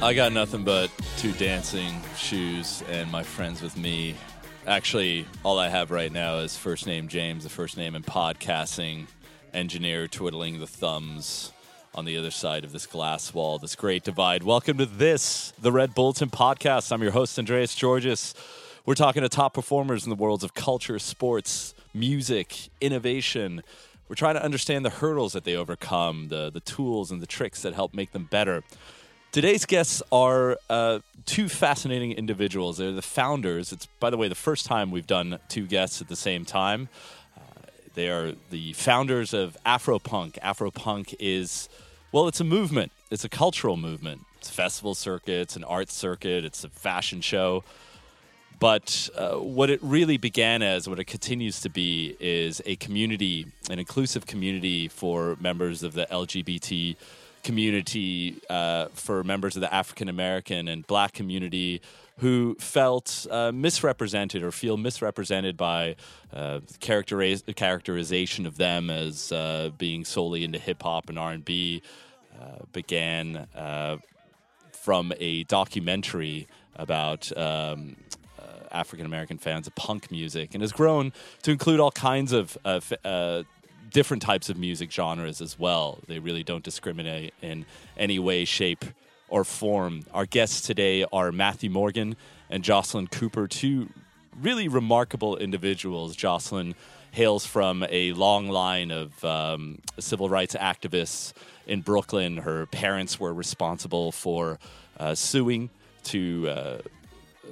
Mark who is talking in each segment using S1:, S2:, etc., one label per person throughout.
S1: I got nothing but two dancing shoes and my friends with me. Actually, all I have right now is first name James, the first name in podcasting, engineer twiddling the thumbs on the other side of this glass wall, this great divide. Welcome to this, the Red Bulletin podcast. I'm your host, Andreas Tzortzis. We're talking to top performers in the worlds of culture, sports, music, innovation. We're trying to understand the hurdles that they overcome, the, the tools and the tricks that help make them better. Today's guests are uh, two fascinating individuals. They're the founders. It's, by the way, the first time we've done two guests at the same time. Uh, they are the founders of Afropunk. Afropunk is, well, it's a movement, it's a cultural movement. It's a festival circuit, it's an art circuit, it's a fashion show. But uh, what it really began as, what it continues to be, is a community, an inclusive community for members of the LGBT community, uh, for members of the African American and Black community who felt uh, misrepresented or feel misrepresented by uh, characteriz- characterization of them as uh, being solely into hip hop and R and B. Uh, began uh, from a documentary about um, African American fans of punk music and has grown to include all kinds of uh, f- uh, different types of music genres as well. They really don't discriminate in any way, shape, or form. Our guests today are Matthew Morgan and Jocelyn Cooper, two really remarkable individuals. Jocelyn hails from a long line of um, civil rights activists in Brooklyn. Her parents were responsible for uh, suing to uh,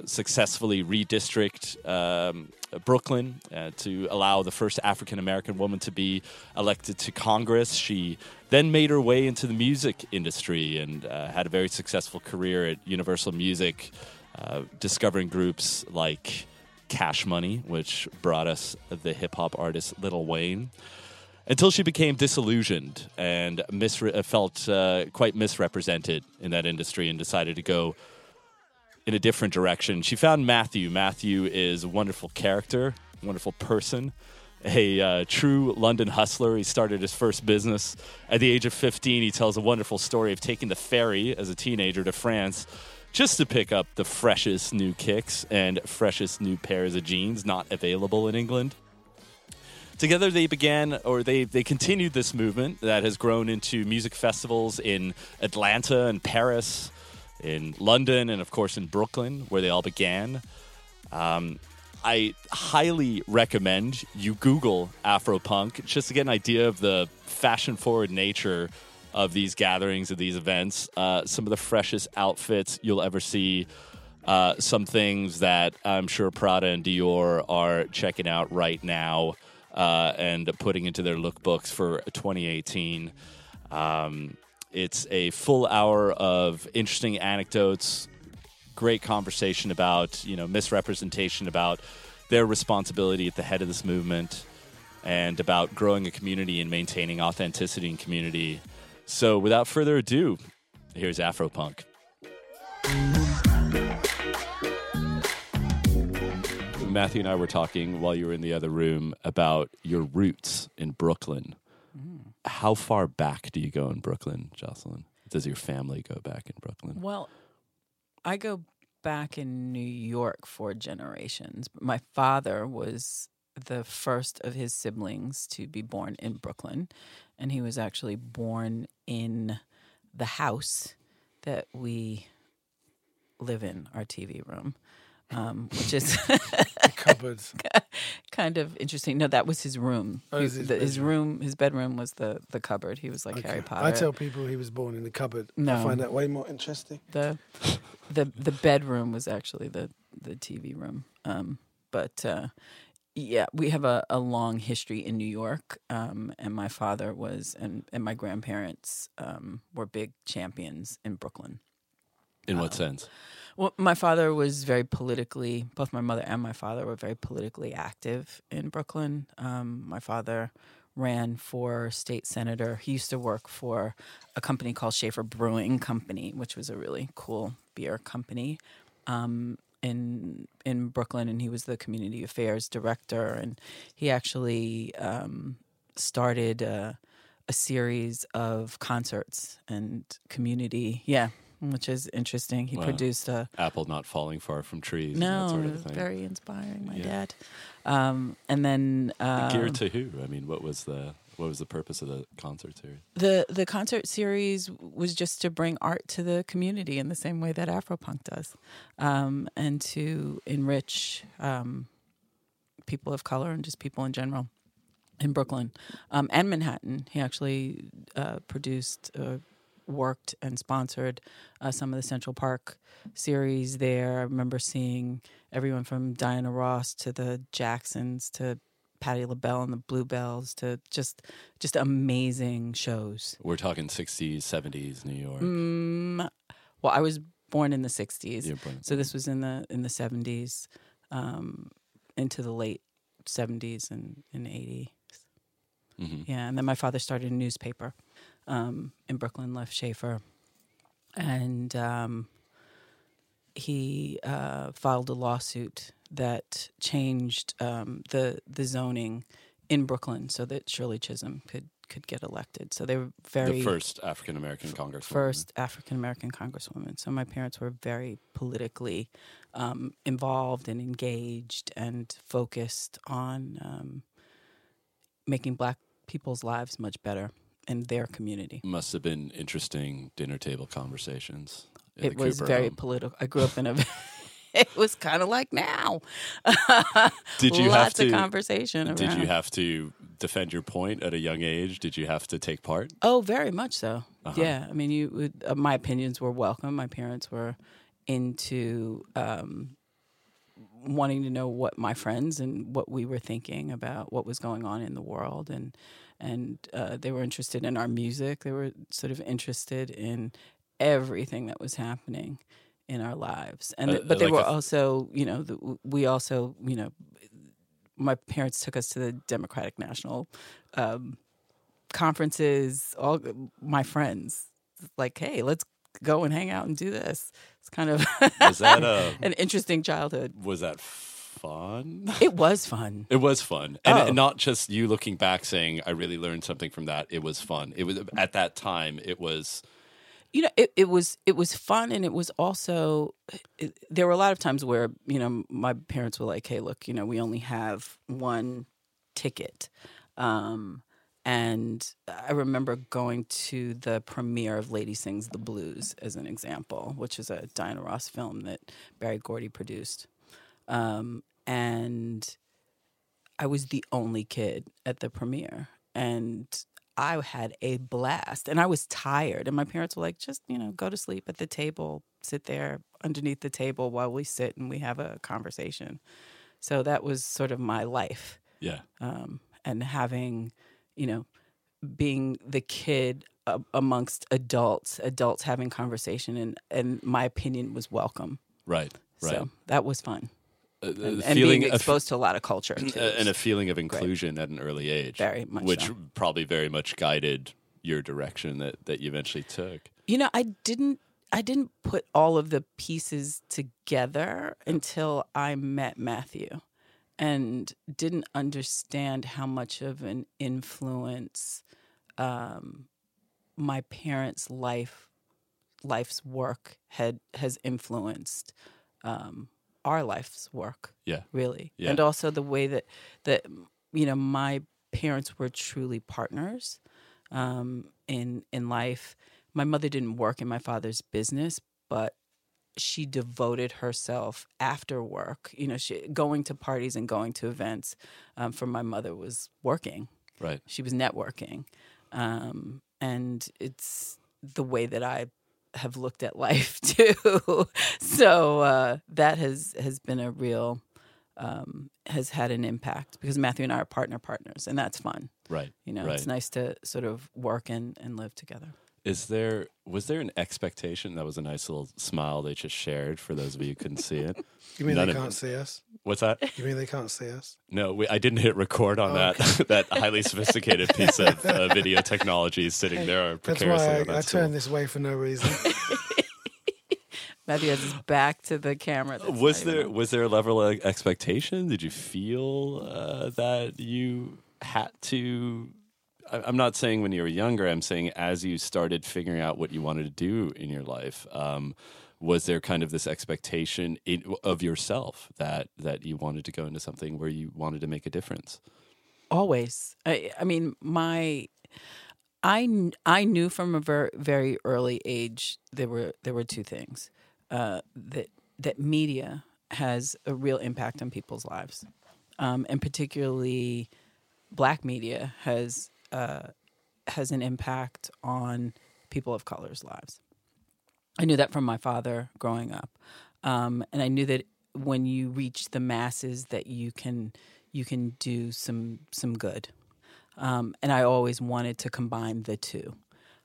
S1: successfully redistrict um, Brooklyn uh, to allow the first African American woman to be elected to Congress. She then made her way into the music industry and uh, had a very successful career at Universal Music, uh, discovering groups like Cash Money, which brought us the hip hop artist Lil Wayne. Until she became disillusioned and misre- felt uh, quite misrepresented in that industry and decided to go in a different direction. She found Matthew. Matthew is a wonderful character, wonderful person, a uh, true London hustler. He started his first business at the age of 15. He tells a wonderful story of taking the ferry as a teenager to France just to pick up the freshest new kicks and freshest new pairs of jeans not available in England. Together, they began, or they, they continued this movement that has grown into music festivals in Atlanta and Paris, in London and, of course, in Brooklyn, where they all began. Um, I highly recommend you Google Afropunk just to get an idea of the fashion forward nature of these gatherings, of these events. Uh, some of the freshest outfits you'll ever see. Uh, some things that I'm sure Prada and Dior are checking out right now uh, and putting into their lookbooks for 2018. Um, it's a full hour of interesting anecdotes, great conversation about you know misrepresentation about their responsibility at the head of this movement, and about growing a community and maintaining authenticity in community. So, without further ado, here's Afropunk. Matthew and I were talking while you were in the other room about your roots in Brooklyn. Mm. How far back do you go in Brooklyn, Jocelyn? Does your family go back in Brooklyn?
S2: Well, I go back in New York for generations. My father was the first of his siblings to be born in Brooklyn, and he was actually born in the house that we live in, our TV room um, which is
S3: cupboards.
S2: kind of interesting. No, that was his room.
S3: Oh,
S2: He-
S3: his
S2: the- his
S3: bedroom.
S2: room, his bedroom was the the cupboard. He was like Harry Potter.
S3: I tell people he was born in the cupboard.
S2: No, I
S3: find that way more interesting.
S2: the the the bedroom was actually the the TV room. Um, but uh, yeah, we have a, a long history in New York, um, and my father was and and my grandparents um, were big champions in Brooklyn.
S1: In what sense?
S2: Well, my father was very politically. Both my mother and my father were very politically active in Brooklyn. Um, my father ran for state senator. He used to work for a company called Schaefer Brewing Company, which was a really cool beer company um, in in Brooklyn, and he was the community affairs director. And he actually um, started a, a series of concerts and community. Yeah, which is interesting. He
S1: Wow.
S2: produced a
S1: Apple not falling far from trees. and
S2: no,
S1: that sort of thing.
S2: very inspiring. My
S1: Yeah.
S2: dad, um, and then um,
S1: Geared to who? I mean, what was the what was the purpose of the concert series?
S2: the the concert series was just to bring art to the community in the same way that Afropunk does, um, and to enrich um, people of color and just people in general in Brooklyn um, and Manhattan. He actually uh, produced, uh, worked, and sponsored uh, some of the Central Park series there. I remember seeing everyone from Diana Ross to the Jacksons to Patti LaBelle and the Bluebells to just just amazing shows.
S1: We're talking 60s, 70s New York.
S2: Mm, well, I was born in the '60s,
S1: You're born-
S2: so this was in the in the '70s, um, into the late '70s and and '80s.
S1: Mhm.
S2: Yeah, and then my father started a newspaper um, in Brooklyn, Left Schaefer, and um, he uh, filed a lawsuit that changed um, the the zoning in Brooklyn so that Shirley Chisholm could could get elected. So they were very
S1: the first African American congresswoman.
S2: first African American congresswoman. So my parents were very politically um, involved and engaged and focused on um, making Black people's lives much better in their community.
S1: Must have been interesting dinner table conversations.
S2: It was
S1: Cooper
S2: very
S1: home.
S2: political. I grew up in a. it was kind of like now.
S1: Did you
S2: Lots
S1: have
S2: of
S1: to?
S2: conversation.
S1: Did you have to defend your point at a young age? Did you have to take part?
S2: Oh, very much so.
S1: Uh-huh.
S2: Yeah, I mean, you. Would, uh, my opinions were welcome. My parents were into um, wanting to know what my friends and what we were thinking about what was going on in the world, and and uh, they were interested in our music. They were sort of interested in everything that was happening in our lives, and
S1: Uh,
S2: but they
S1: like
S2: were also, you know, the, we also, you know, my parents took us to the Democratic National. Um, conferences all my friends like hey let's go and hang out and do this it's kind of
S1: Was that uh,
S2: an interesting childhood
S1: was that fun?
S2: it was fun
S1: It was fun, and,
S2: Oh.
S1: and not just you looking back saying, "I really learned something from that." It was fun. It was at that time. It was
S2: you know it, it was it was fun and it was also it, there were a lot of times where you know my parents were like hey look you know we only have one ticket um and I remember going to the premiere of Lady Sings the Blues as an example, which is a Diana Ross film that Berry Gordy produced. Um, and I was the only kid at the premiere. And I had a blast and I was tired. And my parents were like, just, you know, go to sleep at the table, sit there underneath the table while we sit and we have a conversation. So that was sort of my life.
S1: yeah.
S2: Um, and having, you know, being the kid uh, amongst adults, adults having conversation, and, and my opinion was welcome.
S1: Right. Right.
S2: So that was fun.
S1: Uh,
S2: And, and being exposed to a lot of culture. Too.
S1: and a feeling of inclusion at an early age,
S2: Very much
S1: which
S2: so.
S1: probably very much guided your direction that that you eventually took.
S2: You know, I didn't I didn't put all of the pieces together until I met Matthew and didn't understand how much of an influence um, my parents' life life's work had has influenced um, our life's work
S1: Yeah.
S2: really
S1: Yeah.
S2: and also the way that that you know my parents were truly partners um, in in life my mother didn't work in my father's business but she devoted herself after work you know she going to parties and going to events um, for my mother was working
S1: Right.
S2: she was networking um, and it's the way that i have looked at life too so uh, that has has been a real um, has had an impact because matthew and i are partner partners and that's fun
S1: Right.
S2: you know
S1: Right.
S2: it's nice to sort of work and, and live together
S1: Is there was there an expectation? That was a nice little smile they just shared for those of you who couldn't see it.
S3: You mean
S1: None
S3: they can't
S1: it.
S3: see us?
S1: What's that?
S3: You mean they can't see us?
S1: No, we, I didn't hit record on
S3: Oh,
S1: that that highly sophisticated piece of uh, video technology sitting there
S3: That's
S1: precariously.
S3: why
S1: on
S3: I,
S1: that
S3: I turned this way for no reason.
S2: matthew has his back to the camera
S1: was
S2: not even
S1: there
S2: on.
S1: was there a level of expectation? Did you feel uh, that you had to? I'm not saying when you were younger. I'm saying as you started figuring out what you wanted to do in your life. Um, was there kind of this expectation in, of yourself that that you wanted to go into something where you wanted to make a difference?
S2: Always. I, I mean, my, I, I knew from a very, very early age there were there were two things uh, that that media has a real impact on people's lives, um, and particularly black media has uh, has an impact on people of color's lives. I knew that from my father growing up, um, and I knew that when you reach the masses, that you can you can do some some good. Um, and I always wanted to combine the two.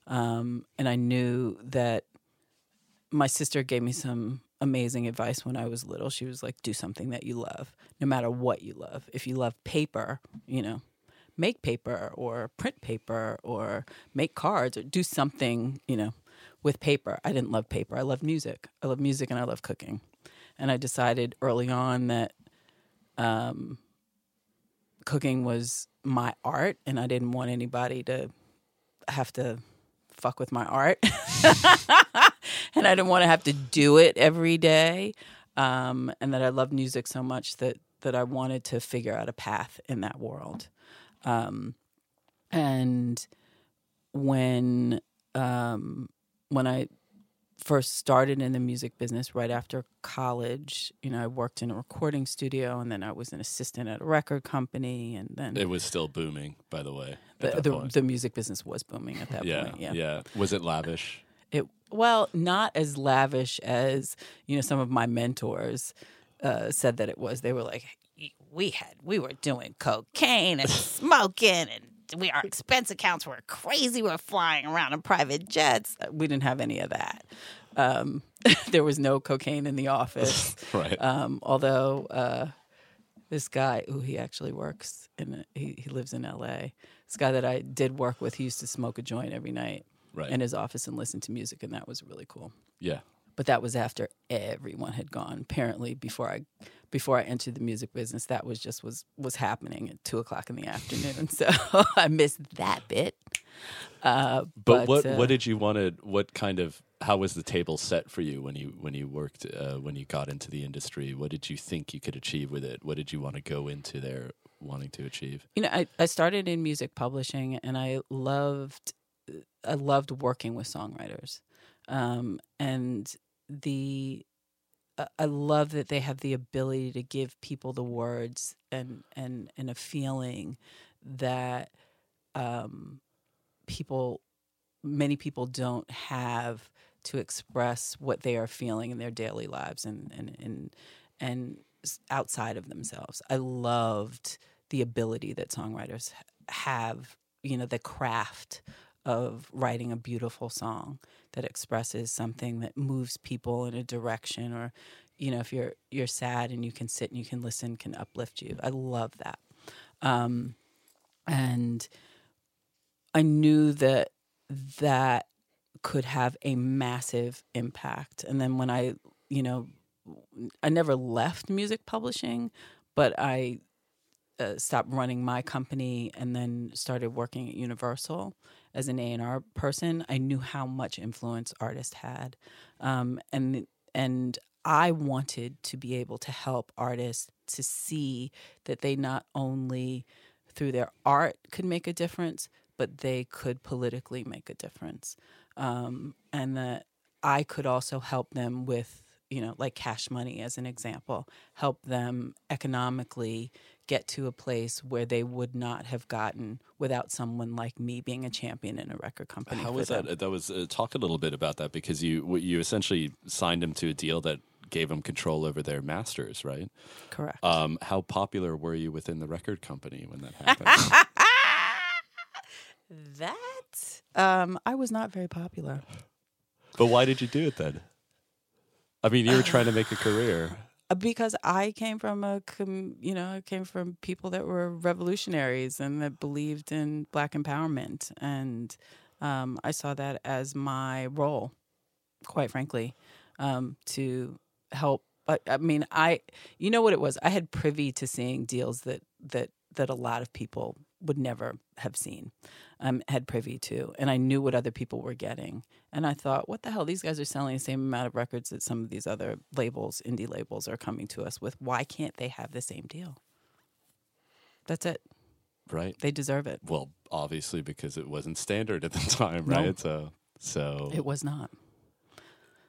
S2: Um, and I knew that my sister gave me some amazing advice when I was little. She was like, "Do something that you love, no matter what you love. If you love paper, you know." Make paper or print paper or make cards or do something, you know, with paper. I didn't love paper. I loved music. I love music and I love cooking. And I decided early on that um, cooking was my art and I didn't want anybody to have to fuck with my art. and I didn't want to have to do it every day. Um, and that I loved music so much that, that I wanted to figure out a path in that world. Um, and when um, when I first started in the music business right after college, you know, I worked in a recording studio and then I was an assistant at a record company and then
S4: It was still booming, by the way.
S2: The, the, the music business was booming at that
S4: yeah,
S2: point. Yeah.
S4: yeah. Was it lavish?
S2: It well, not as lavish as, you know, some of my mentors uh, said that it was. They were like, we had we were doing cocaine and smoking and we our expense accounts were crazy. We were flying around in private jets. Uh, We didn't have any of that. Um, there was no cocaine in the office.
S4: Right.
S2: Um, although uh, this guy, who he actually works in, he, he lives in L.A. This guy that I did work with, he used to smoke a joint every night
S4: Right.
S2: in his office and listen to music, and that was really cool.
S4: yeah.
S2: But that was after everyone had gone. Apparently, before I before I entered the music business, that was just was was happening at two o'clock in the afternoon. So I missed that bit. Uh,
S4: But, what
S2: uh,
S4: what did you want to? What kind of? How was the table set for you when you when you worked uh, when you got into the industry? What did you think you could achieve with it? What did you want to go into there wanting to achieve?
S2: you know I, I started in music publishing and i loved i loved working with songwriters um, and the I- love that they have the ability to give people the words and and and a feeling that um, people many people don't have to express what they are feeling in their daily lives and and and and outside of themselves. I loved the ability that songwriters have, you know, the craft of writing a beautiful song that expresses something that moves people in a direction or you know if you're you're sad and you can sit and you can listen can uplift you. I love that. Um and i knew that that could have a massive impact. And then when i you know i never left music publishing but i uh, stopped running my company and then started working at universal as an a&r person i knew how much influence artists had. Um, and and i wanted to be able to help artists to see that they not only through their art could make a difference but they could politically make a difference. Um, and that i could also help them with you know like cash money as an example help them economically get to a place where they would not have gotten without someone like me being a champion in a record company
S4: How was
S2: them.
S4: that? That was uh, talk a little bit about that because you you essentially signed them to a deal that gave them control over their masters, right?
S2: correct
S4: Um, how popular were you within the record company when that happened?
S2: that um, i was not very popular
S4: but why did you do it then? I mean, you were trying to make a career.
S2: Uh, because I came from a, you know, I came from people that were revolutionaries and that believed in black empowerment, and um, I saw that as my role, quite frankly, um, to help. But I mean, I, you know what it was? I had privy to seeing deals that that that a lot of people would never have seen. Um, had privy to, and I knew what other people were getting. And I thought, what the hell? These guys are selling the same amount of records that some of these other labels, indie labels, are coming to us with. Why can't they have the same deal? That's it.
S1: right?
S2: They deserve it.
S1: Well, obviously because it wasn't standard at the time, right? So, so
S2: It was not.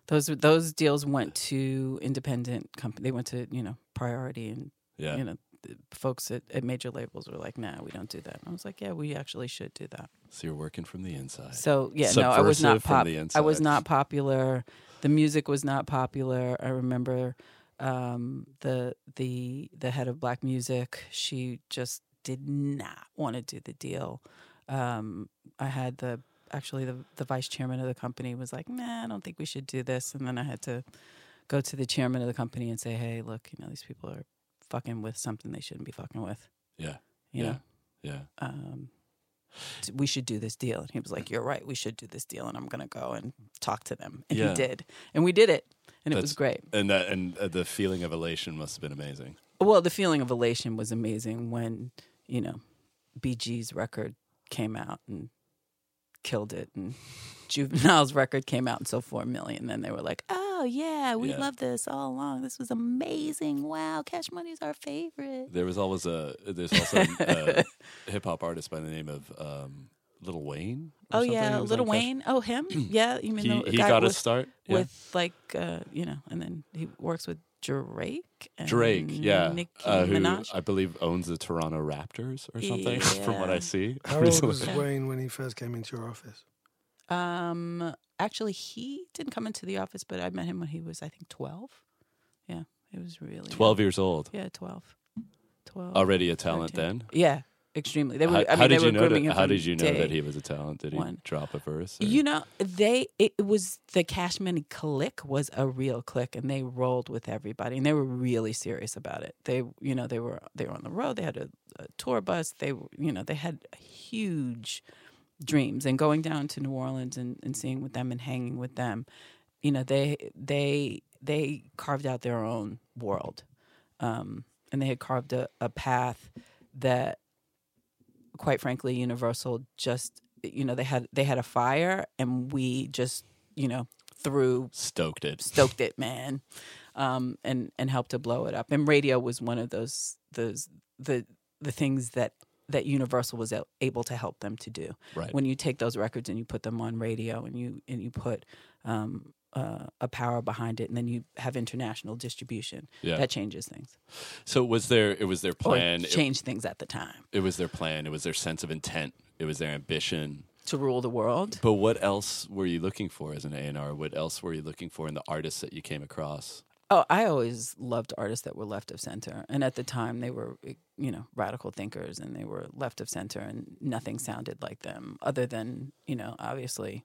S2: Those those deals went to independent company. They went to you know Priority and
S1: yeah.
S2: you know the folks at, at major labels were like, "Nah, we don't do that." And I was like, "Yeah, we actually should do that."
S1: So you're working from the inside.
S2: So yeah, no, I was not
S1: Subversive
S2: pop. I was not popular. The music was not popular. I remember um, the the the head of Black Music. She just did not want to do the deal. Um, I had the actually the the vice chairman of the company was like, "Nah, I don't think we should do this." And then I had to go to the chairman of the company and say, "Hey, look, you know these people are fucking with something they shouldn't be fucking with."
S1: Yeah.
S2: You
S1: Yeah.
S2: know
S1: Yeah.
S2: um, we should do this deal. And he was like, You're right, we should do this deal. And I'm going to go and talk to them. And
S1: Yeah.
S2: he did. And we did it. And it was great.
S1: And that and uh, the feeling of elation must have been amazing.
S2: Well, the feeling of elation was amazing when, you know, BG's record came out and killed it. And Juvenile's record came out and sold 4 million. Then they were like, Oh, yeah, we
S1: Yeah.
S2: loved this all along. This was amazing. Wow, Cash Money's our favorite.
S1: There was always a there's also a hip hop artist by the name of um, Lil Wayne. or
S2: Oh, yeah, Little
S1: on Cash-
S2: Wayne. Oh, him? yeah, you mean
S1: He,
S2: the
S1: he
S2: guy
S1: got
S2: with,
S1: a start yeah.
S2: with like uh, you know, and then he works with Drake. And
S1: Drake, yeah,
S2: Nicki
S1: uh, who
S2: Minaj.
S1: I believe owns the Toronto Raptors or something, from what I see.
S3: How old
S1: recently.
S3: was Wayne when he first came into your office?
S2: Um, actually, he didn't come into the office, but I met him when he was, I think, twelve. Yeah, it was really
S1: Twelve
S2: young.
S1: years old,
S2: Yeah, twelve. Twelve.
S1: already a talent
S2: 13.
S1: then.
S2: Yeah, extremely. They were.
S1: How,
S2: I mean,
S1: how
S2: they
S1: did
S2: were
S1: you know that? How did you know that he was a talent? Did he
S2: one.
S1: drop a verse? or-
S2: You know, they it was the Cash Money clique was a real click, and they rolled with everybody, and they were really serious about it. They, you know, they were they were on the road. They had a, a tour bus. They, you know, they had a huge dreams, and going down to New Orleans and, and seeing with them and hanging with them, you know, they they they carved out their own world, um, and they had carved a, a path that quite frankly universal just you know they had they had a fire and we just you know threw
S1: stoked it.
S2: stoked it man um and and helped to blow it up and radio was one of those those the the things that that universal was able to help them to do
S1: Right.
S2: when you take those records and you put them on radio and you and you put um uh, a power behind it and then you have international distribution
S1: Yeah.
S2: that changes things
S1: So was there? It was their plan.
S2: or
S1: It,
S2: change things at the time
S1: it was their plan. It was their sense of intent. It was their ambition.
S2: to rule the world
S1: But what else were you looking for as an A and R? What else were you looking for in the artists that you came across?
S2: Oh, I always loved artists that were left of center. And at the time, they were, you know, radical thinkers and they were left of center and nothing sounded like them other than, you know, obviously,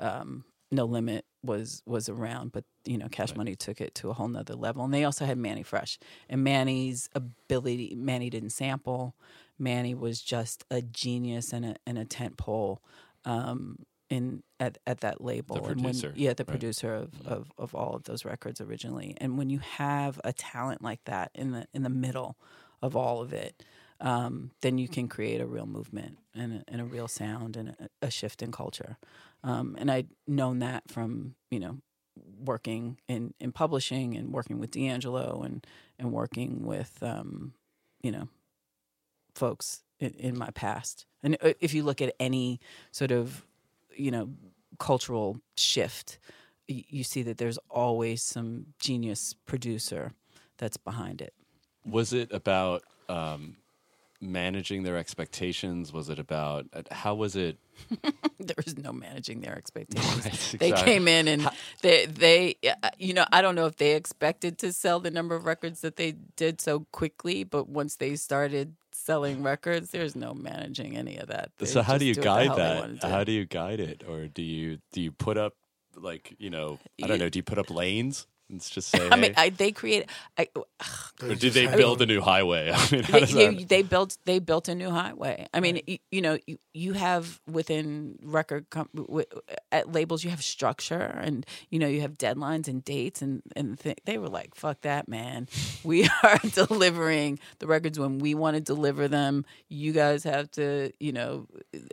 S2: um, No Limit was was around, but, you know, Cash Money took it to a whole nother level. And they also had Manny Fresh. And Manny's ability, Manny didn't sample. Manny was just a genius and a, and a tent pole. Um, in at, at that label
S1: The
S2: and when
S1: producer,
S2: yeah the
S1: right.
S2: producer of, of of all of those records originally. And when you have a talent like that in the in the middle of all of it um, then you can create a real movement and a, and a real sound and a, a shift in culture. Um, and I'd known that from you know working in in publishing and working with D'Angelo and and working with um, you know folks in, in my past. And uh, if you look at any sort of you know cultural shift you see that there's always some genius producer that's behind it
S1: Was it about um, managing their expectations? Was it about uh, how was it?
S2: there was no managing their expectations
S1: Right,
S2: they
S1: exactly.
S2: came in and they they uh, you know i don't know if they expected to sell the number of records that they did so quickly but once they started selling records there's no managing any of that They
S1: so how do you
S2: the
S1: guide that? How do you guide it, or do you do you put up like you know I don't
S2: You-
S1: know? Do you put up lanes? It's just say.
S2: I mean. I, they create. I,
S1: or did they build a new highway? I mean, how
S2: they,
S1: does
S2: they,
S1: that?
S2: they built they built a new highway. I mean, you, you know, you, you have within record com- w- at labels you have structure and you know you have deadlines and dates and and th- they were like, "Fuck that, man. We are delivering the records when we want to deliver them. You guys have to, you know,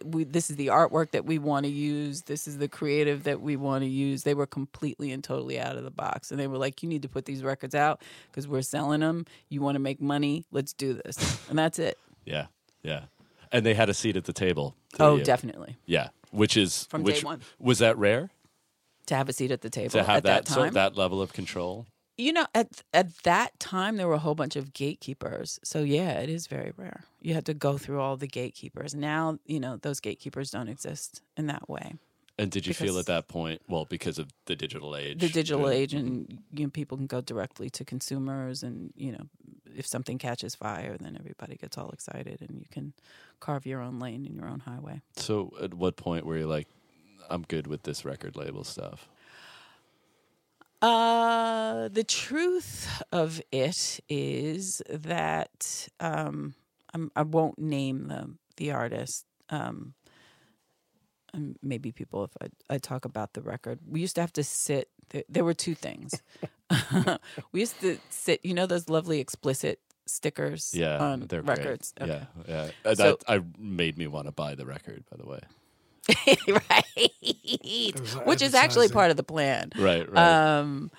S2: we this is the artwork that we want to use. This is the creative that we want to use." They were completely and totally out of the box and they were like, "You need to put these records out because we're selling them. You want to make money? Let's do this." And that's it.
S1: Yeah, yeah. And they had a seat at the table.
S2: Oh,
S1: you.
S2: definitely.
S1: Yeah, which is
S2: From day
S1: which
S2: one.
S1: was that rare
S2: To have a seat at the table
S1: to have
S2: at
S1: that
S2: that,
S1: so
S2: time.
S1: that level of control.
S2: you know, at at that time there were a whole bunch of gatekeepers. So yeah, it is very rare. You had to go through all the gatekeepers. Now, you know, those gatekeepers don't exist in that way.
S1: And did you feel at that point? Well, because of the digital age,
S2: The digital
S1: uh,
S2: age and you know, people can go directly to consumers and, you know, if something catches fire, then everybody gets all excited and you can carve your own lane in your own highway.
S1: So, at what point were you like, "I'm good with this record label stuff"?
S2: Uh, the truth of it is that um, I'm, I won't name the the artist. Um, and maybe people, if I, I talk about the record, we used to have to sit. There, there were two things. we used to sit. You know those lovely explicit stickers
S1: Yeah,
S2: on
S1: they're
S2: records.
S1: Great.
S2: Okay.
S1: Yeah, yeah. Uh,
S2: So-
S1: that I made me want to buy the record. By the way,
S2: right. Which is actually part of the plan.
S1: right, right.
S2: um,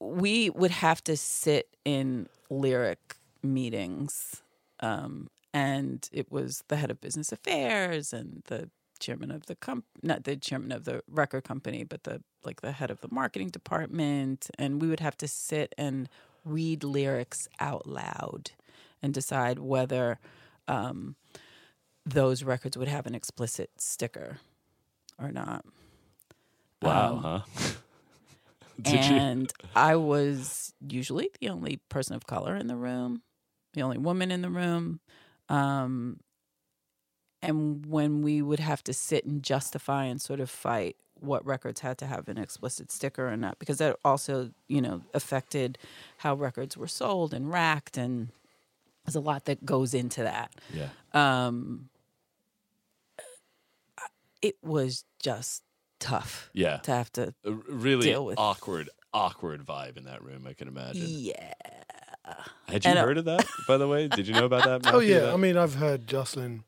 S2: we would have to sit in lyric meetings, um, and it was the head of business affairs and the chairman of the comp not the chairman of the record company, but the like the head of the marketing department, and we would have to sit and read lyrics out loud and decide whether um, those records would have an explicit sticker or not.
S1: wow,
S2: um,
S1: huh?
S2: And I was usually the only person of color in the room, the only woman in the room. Um, and when we would have to sit and justify and sort of fight what records had to have an explicit sticker or not, because that also, you know, affected how records were sold and racked, and there's a lot that goes into that.
S1: Yeah,
S2: Um, it was just tough
S1: yeah.
S2: to have to
S1: A r- really
S2: deal with-
S1: awkward, awkward vibe in that room. I can imagine.
S2: yeah
S1: Had you
S2: And, uh,
S1: heard of that? By the way, did you know about that?
S3: Oh yeah,
S1: that-
S3: I mean I've heard Jocelyn.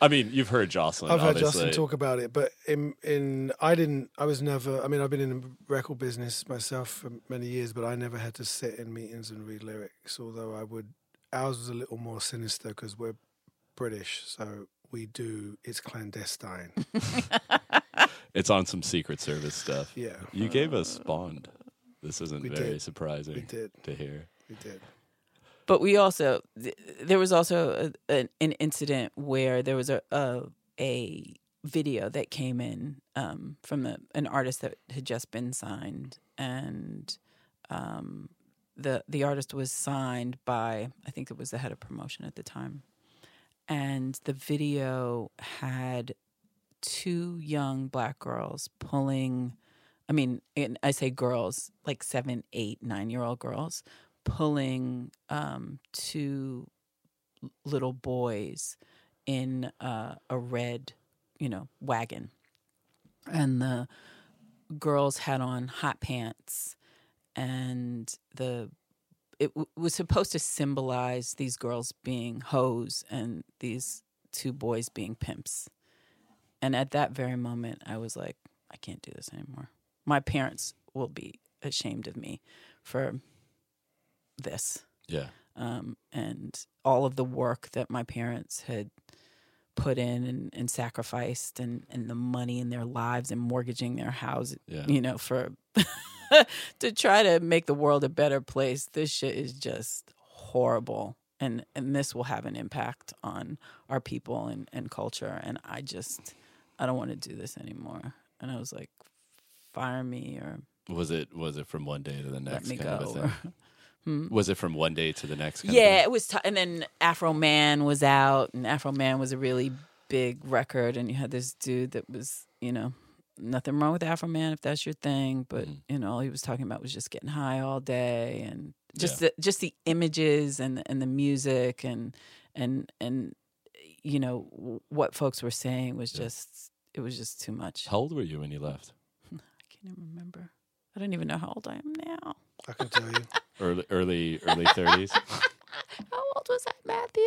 S1: I mean, you've heard Jocelyn.
S3: I've heard
S1: obviously.
S3: Jocelyn talk about it, but in in I didn't. I was never. I mean, I've been in the record business myself for many years, but I never had to sit in meetings and read lyrics. Although I would. Ours was a little more sinister because we're British, so we do. It's clandestine.
S1: It's on some Secret Service stuff.
S3: Yeah,
S1: You gave us Bond. This isn't
S3: We
S1: very
S3: did.
S1: surprising
S3: we did.
S1: to hear.
S3: We did.
S2: But we also th- there was also a, an, an incident where there was a, a a video that came in um, from the an artist that had just been signed, and um, the the artist was signed by I think it was the head of promotion at the time, and the video had two young black girls pulling. I mean, I say girls, like seven, eight, nine year old girls, pulling um, two little boys in uh, a red, you know, wagon. And the girls had on hot pants, and the it w- was supposed to symbolize these girls being hoes and these two boys being pimps. And at that very moment, I was like, I can't do this anymore. My parents will be ashamed of me for this.
S1: Yeah.
S2: Um, and all of the work that my parents had put in and, and sacrificed and, and the money in their lives and mortgaging their house,
S1: Yeah.
S2: you know, for to try to make the world a better place. This shit is just horrible. And and this will have an impact on our people and, and culture. And I just I don't want to do this anymore. And I was like, fire me or
S1: Was it was it from one day to the
S2: let
S1: next
S2: me
S1: kind
S2: go.
S1: of a thing?
S2: Or- Hmm?
S1: Was it from one day to the next? Kind
S2: yeah,
S1: Of
S2: it was. T- and then Afroman was out, and Afroman was a really big record, and you had this dude that was, you know, nothing wrong with Afroman if that's your thing, but
S1: Mhm.
S2: you know, all he was talking about was just getting high all day and just
S1: Yeah.
S2: the just the images and and the music and and and you know what folks were saying was
S1: Yeah.
S2: just it was just too much.
S1: How old were you when you left?
S2: I can't even remember. I don't even know how old I am now.
S3: I can tell you.
S1: Early, early, early thirties.
S2: How old was I, Matthew?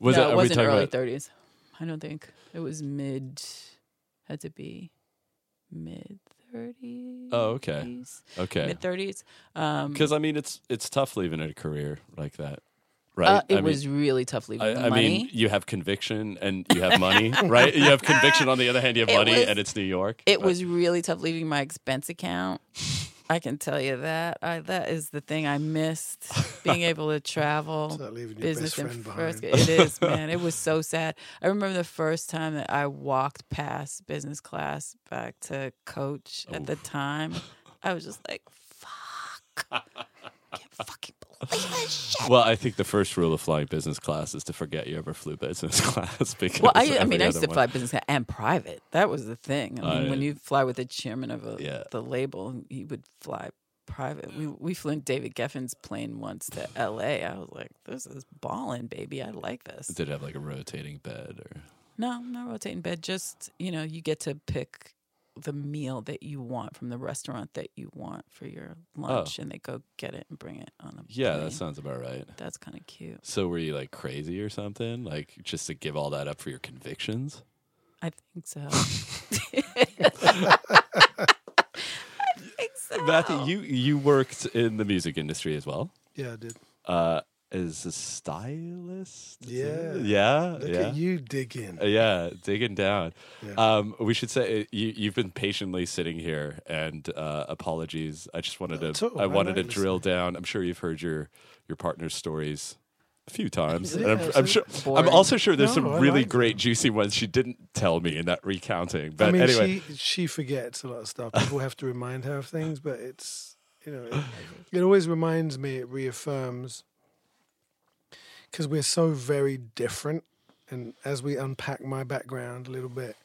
S1: Was
S2: no,
S1: it?
S2: it wasn't
S1: talking
S2: early
S1: about?
S2: thirties. I don't think it was mid. Had to be mid thirties.
S1: Oh, okay. Okay.
S2: Mid thirties. Um,
S1: Because I mean, it's it's tough leaving a career like that, right?
S2: uh, it
S1: I mean,
S2: was really tough leaving
S1: I,
S2: the
S1: I mean, you have conviction and you have money, right? You have conviction. On the other hand, you have
S2: It
S1: money,
S2: was-
S1: and it's New York.
S2: it
S1: But-
S2: was really tough leaving my expense account. I can tell you that. I, that is the thing I missed. Being able to travel.
S3: It's like leaving your
S2: business
S3: best
S2: in
S3: friend
S2: first.
S3: behind.
S2: It is, man. It was so sad. I remember the first time that I walked past business class back to coach at the time. I was just like, "Fuck, can't fucking believe this shit."
S1: Well, I think the first rule of flying business class is to forget you ever flew business class. Because
S2: Well, I, I mean, I used to
S1: one-
S2: fly business class and private. That was the thing. I mean, when you fly with the chairman of a,
S1: Yeah.
S2: the label, he would fly private. We we flew in David Geffen's plane once to L.A. I was like, "This is balling, baby. I like this."
S1: Did it have like a rotating bed or?
S2: No, not rotating bed. Just you know, you get to pick the meal that you want from the restaurant that you want for your lunch, and they go get it and bring it on a
S1: Oh. Yeah,
S2: plane.
S1: that sounds about right.
S2: That's kind of cute.
S1: So were you like crazy or something? Like just to give all that up for your convictions?
S2: I think so. I think so.
S1: Matthew, you you worked in the music industry as well.
S3: Yeah, I did.
S1: Uh, as a stylist. Is
S3: Yeah.
S1: it? yeah,
S3: Look
S1: yeah.
S3: at you digging.
S1: Uh, yeah, digging down.
S3: Yeah.
S1: Um, we should say uh, you, you've been patiently sitting here, and uh, apologies. I just wanted
S3: Not
S1: to.
S3: at all.
S1: I
S3: I
S1: wanted to
S3: like
S1: drill down. I'm sure you've heard your your partner's stories a few times. and I'm, I'm sure.
S2: Boring.
S1: I'm also sure there's
S3: No,
S1: some
S3: I
S1: really
S3: like
S1: great,
S3: them.
S1: juicy ones she didn't tell me in that recounting. But
S3: I mean,
S1: anyway,
S3: she she forgets a lot of stuff. People have to remind her of things, but it's you know, it, it always reminds me. It reaffirms because we're so very different. And as we unpack my background a little bit,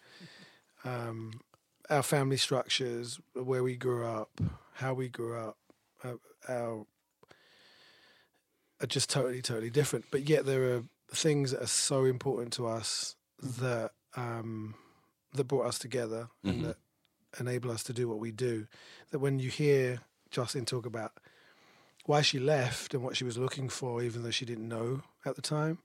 S3: um, our family structures, where we grew up, how we grew up, uh, our are just totally, totally different. But yet there are things that are so important to us that um, that brought us together
S1: Mhm.
S3: and that enable us to do what we do. That when you hear Jocelyn talk about why she left and what she was looking for, even though she didn't know at the time,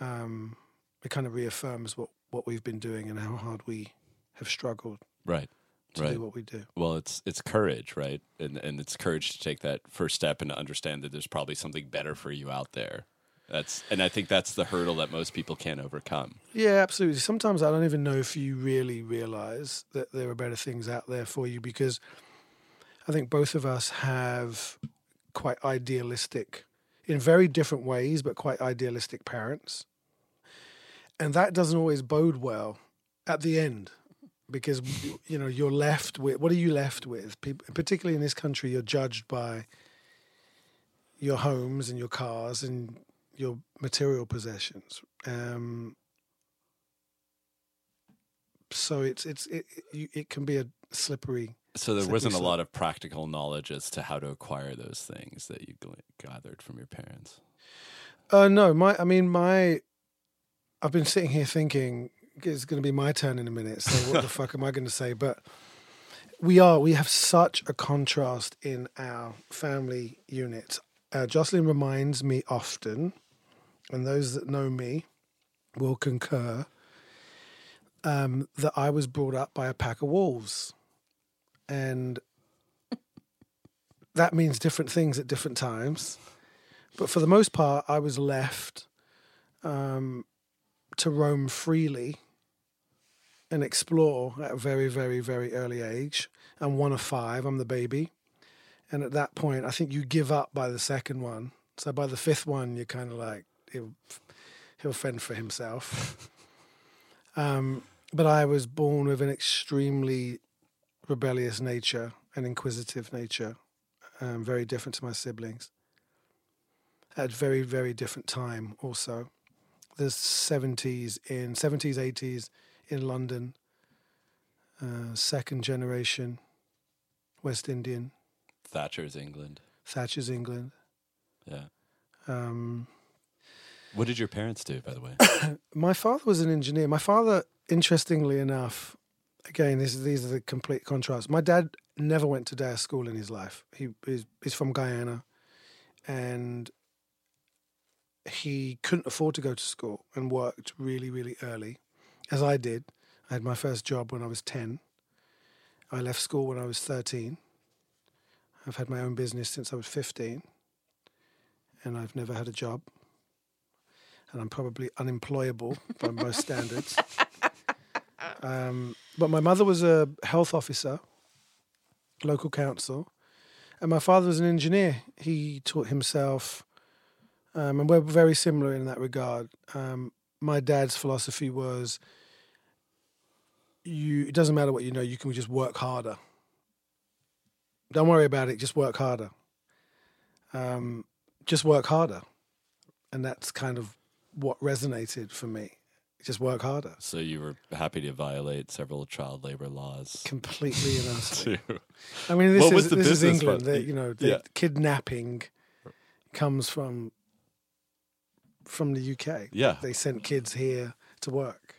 S3: um, it kind of reaffirms what, what we've been doing and how hard we have struggled
S1: right.
S3: to
S1: Right.
S3: do what we do.
S1: Well, it's it's courage, right? And and it's courage to take that first step and to understand that there's probably something better for you out there. That's and I think that's the hurdle that most people can't overcome.
S3: Yeah, absolutely. Sometimes I don't even know if you really realize that there are better things out there for you because I think both of us have quite idealistic, in very different ways, but quite idealistic parents. And that doesn't always bode well at the end because, you know, you're left with what are you left with? People, particularly in this country, you're judged by your homes and your cars and your material possessions. Um, so it's it's it, it, it can be a slippery.
S1: So there wasn't a lot of practical knowledge as to how to acquire those things that you gathered from your parents.
S3: Uh, no, my I mean my. I've been sitting here thinking it's going to be my turn in a minute. So what the fuck am I going to say? But we are we have such a contrast in our family unit. Uh, Jocelyn reminds me often, and those that know me will concur, um, that I was brought up by a pack of wolves, and that means different things at different times. But for the most part, I was left um, to roam freely and explore at a very, very, very early age. I'm one of five. I'm the baby, and at that point, I think you give up by the second one. So by the fifth one, you're kind of like he'll he'll fend for himself. um, but I was born with an extremely rebellious nature and inquisitive nature, um, very different to my siblings. At a very, very different time, also. The 70s in 70s, 80s in London. uh, second generation West Indian,
S1: Thatcher's England.
S3: Thatcher's England.
S1: Yeah.
S3: Um,
S1: What did your parents do, by the way?
S3: my father was an engineer. My father, interestingly enough, again, this, these are the complete contrasts. My dad never went to day school in his life. He is he's from Guyana, and he couldn't afford to go to school and worked really, really early, as I did. I had my first job when I was ten. I left school when I was thirteen. I've had my own business since I was fifteen, and I've never had a job and I'm probably unemployable by most standards. Um, but my mother was a health officer, local council, and my father was an engineer. He taught himself, um, and we're very similar in that regard. Um, my dad's philosophy was, "You it doesn't matter what you know, you can just work harder. Don't worry about it, just work harder. Um, just work harder." And that's kind of what resonated for me. Just work harder.
S1: so you were happy to violate several child labor laws.
S3: Completely and utterly.
S1: too.
S3: I mean, this
S1: What
S3: is
S1: was the
S3: this is England.
S1: part?
S3: The, you know, the
S1: Yeah.
S3: kidnapping comes from from the UK.
S1: Yeah.
S3: They sent kids here to work.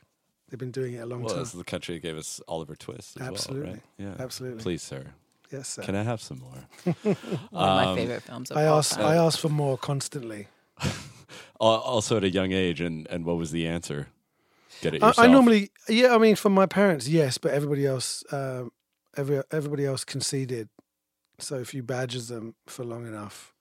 S3: They've been doing it a long
S1: Well,
S3: time.
S1: this is the country that gave us Oliver Twist as
S3: Absolutely.
S1: well, right? Yeah.
S3: Absolutely.
S1: Please, sir.
S3: Yes, sir.
S1: Can I have some more?
S2: One of my
S1: Um,
S2: favorite films of
S3: I
S2: all
S3: ask. I ask for more constantly.
S1: Also at a young age, and, and what was the answer? Get it
S3: I,
S1: yourself.
S3: I normally, yeah, I mean, from my parents, yes, but everybody else, um, every everybody else conceded. So if you badgers them for long enough,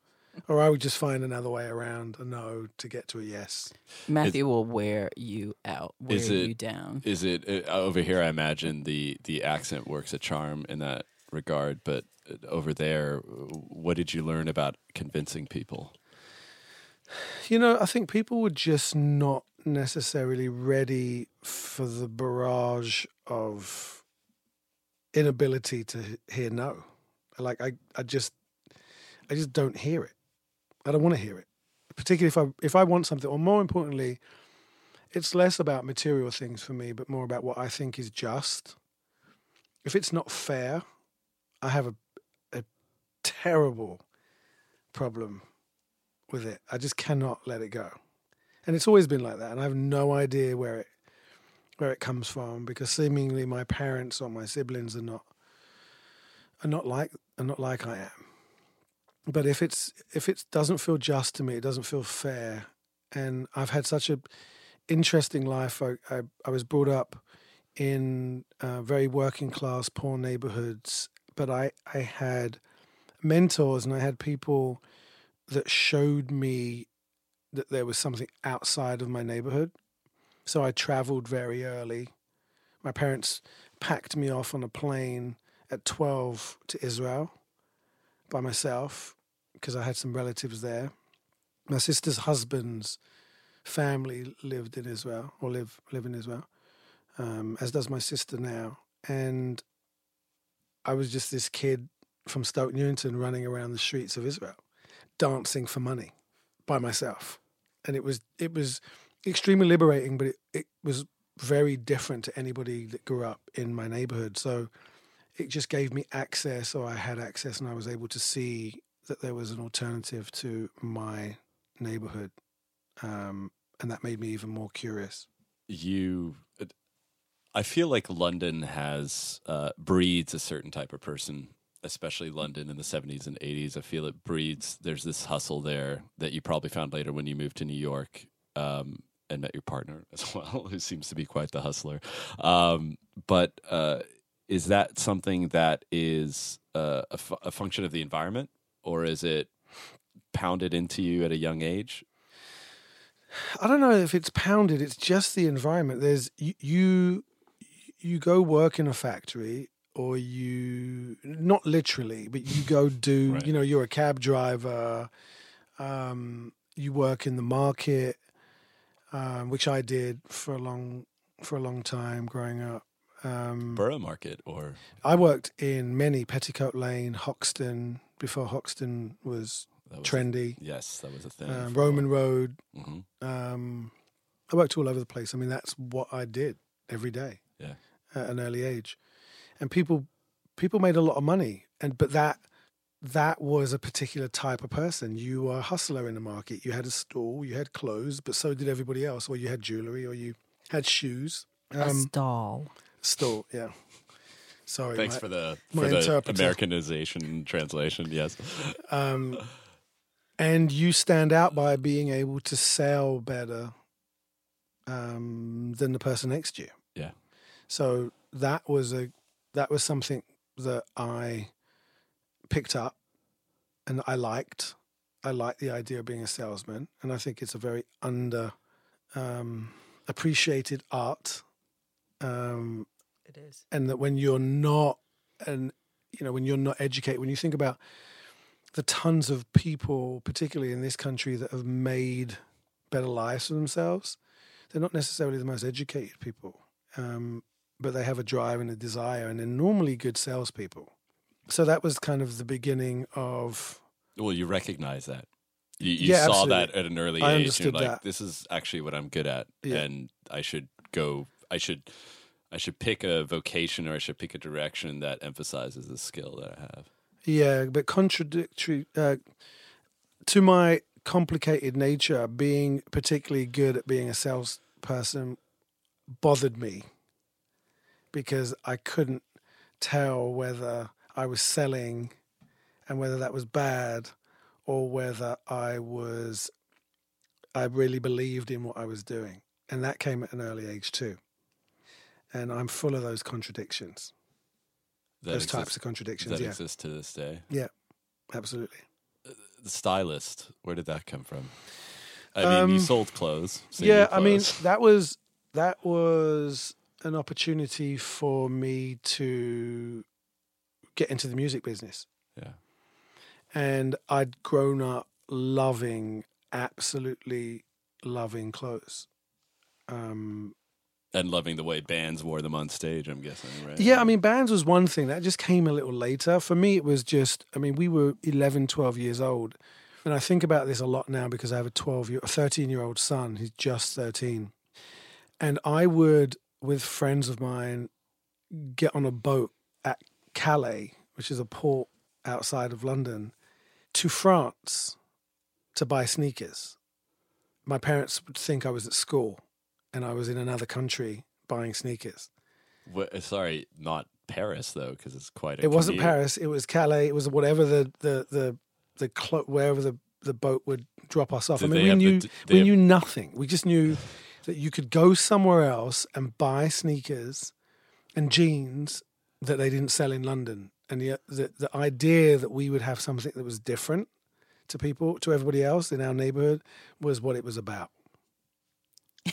S3: or I would just find another way around a no to get to a yes.
S2: Matthew will wear you out, wear
S1: Is it-
S2: you down.
S1: Is it uh, over here? I imagine the the accent works a charm in that regard, but uh, over there, what did you learn about convincing people?
S3: You know, I think people were just not necessarily ready for the barrage of inability to hear no. Like I, I just, I just don't hear it. I don't want to hear it. Particularly if I, if I want something, or more importantly, it's less about material things for me, but more about what I think is just. If it's not fair, I have a, a terrible problem with it. I just cannot let it go. And it's always been like that. And I have no idea where it where it comes from because seemingly my parents or my siblings are not are not like are not like I am. But if it's if it doesn't feel just to me, it doesn't feel fair. And I've had such a interesting life. I I, I was brought up in uh, very working class, poor neighborhoods, but I I had mentors and I had people that showed me that there was something outside of my neighborhood. So I traveled very early. My parents packed me off on a plane at 12 to Israel by myself because I had some relatives there. My sister's husband's family lived in Israel or live live in Israel, um, as does my sister now. And I was just this kid from Stoke Newington running around the streets of Israel dancing for money by myself and it was it was extremely liberating but it, it was very different to anybody that grew up in my neighborhood. So it just gave me access or i had access and i was able to see that there was an alternative to my neighborhood um, and that made me even more curious.
S1: You, I feel like London has uh, breeds a certain type of person, especially London in the seventies and eighties. I feel it breeds. There's this hustle there that you probably found later when you moved to New York. Um, and met your partner as well, who seems to be quite the hustler. Um, but uh, is that something that is uh, a, function of the environment, or is it pounded into you at a young age?
S3: I don't know if it's pounded. It's just the environment. There's you, you, you go work in a factory, or you not literally, but you go do.
S1: Right.
S3: You know, you're a cab driver. Um, you work in the market, um, which I did for a long for a long time growing up. Um,
S1: Borough market, or
S3: I worked in many Petticoat Lane, Hoxton before Hoxton was
S1: was
S3: trendy.
S1: Yes, that was a thing.
S3: Um, Roman Road,
S1: hmm
S3: um, I worked all over the place. I mean, that's what I did every day
S1: Yeah.
S3: at an early age. And people people made a lot of money, and but that that was a particular type of person. You were a hustler in the market. You had a stall, you had clothes, but so did everybody else. Or you had jewelry, or you had shoes.
S2: a
S3: Um,
S2: stall.
S3: stall, yeah. Sorry,
S1: Thanks
S3: my-
S1: for the for the. Americanization translation. Yes.
S3: um, and you stand out by being able to sell better um, than the person next to you.
S1: Yeah.
S3: So that was a that was something that I picked up and I liked. I like the idea of being a salesman, and I think it's a very under um, appreciated art. Um,
S2: It is.
S3: and that when you're not and you know when you're not educated when you think about the tons of people particularly in this country that have made better lives for themselves they're not necessarily the most educated people um, but they have a drive and a desire and they're normally good salespeople so that was kind of the beginning of
S1: Well, you recognize that. You, you
S3: Yeah,
S1: saw
S3: absolutely.
S1: that at an early
S3: I
S1: age.
S3: understood
S1: You're like,
S3: that.
S1: this is actually what I'm good at,
S3: Yeah.
S1: and I should go. I should. I should pick a vocation, or I should pick a direction that emphasizes the skill that I have.
S3: Yeah, but contradictory uh, to my complicated nature, being particularly good at being a salesperson bothered me because I couldn't tell whether I was selling and whether that was bad or whether I was I really believed in what I was doing. And that came at an early age too. And I'm full of those contradictions.
S1: That
S3: those types of contradictions,
S1: that
S3: yeah.
S1: exist to this day.
S3: Yeah, absolutely.
S1: The stylist, where did that come from? I mean, you
S3: Um,
S1: sold clothes. so
S3: yeah,
S1: knew
S3: I mean that was that was an opportunity for me to get into the music business,
S1: yeah.
S3: and I'd grown up loving, absolutely loving clothes. Um,
S1: And loving the way bands wore them on stage. I'm guessing, right?
S3: yeah, I mean, bands was one thing that just came a little later. For me, it was just, I mean, we were 11, 12 years old. And I think about this a lot now because I have a 12 year, a 13 year old son. He's just 13. And I would, with friends of mine, get on a boat at Calais, which is a port outside of London, to France to buy sneakers. My parents would think I was at school and I was in another country buying sneakers.
S1: Wha- uh, sorry, not Paris though, because it's quite. A
S3: It wasn't. Paris. It was Calais. It was whatever the the the the clo- wherever the the boat would drop us off.
S1: Did
S3: I mean, we
S1: have the
S3: knew we
S1: have-
S3: knew nothing. We just knew that you could go somewhere else and buy sneakers and jeans that they didn't sell in London. And the the, the idea that we would have something that was different to people, to everybody else in our neighborhood, was what it was about.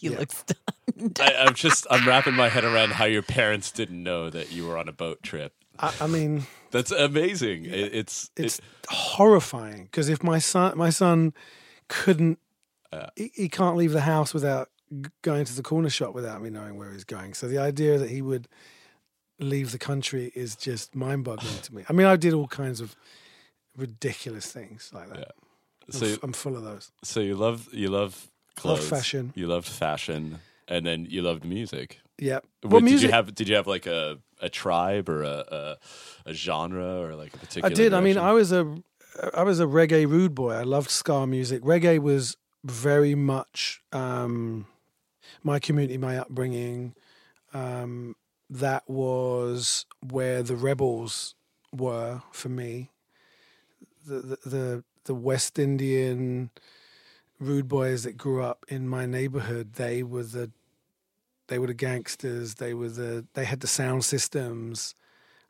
S2: you
S3: Yeah.
S2: look stunned.
S1: I, I'm just I'm wrapping my head around how your parents didn't know that you were on a boat trip.
S3: I, I mean,
S1: That's amazing. It, it's
S3: it's
S1: it-
S3: horrifying because if my son my son couldn't
S1: Yeah.
S3: he, he can't leave the house without going to the corner shop without me knowing where he's going so the idea that he would leave the country is just mind-boggling to me i mean i did all kinds of ridiculous things like that
S1: Yeah.
S3: I'm, f- I'm full of those
S1: so you love you love
S3: Love fashion.
S1: You loved fashion, and then you loved music.
S3: yeah well
S1: did
S3: music
S1: you have? Did you have like a a tribe or a a, a genre or like a particular?
S3: I did. I mean. I was a I was a reggae rude boy. I loved ska music. Reggae was very much um, my community, my upbringing. Um, that was where the rebels were for me. The the the, the West Indian rude boys that grew up in my neighborhood. They were the they were the gangsters. They were the they had the sound systems.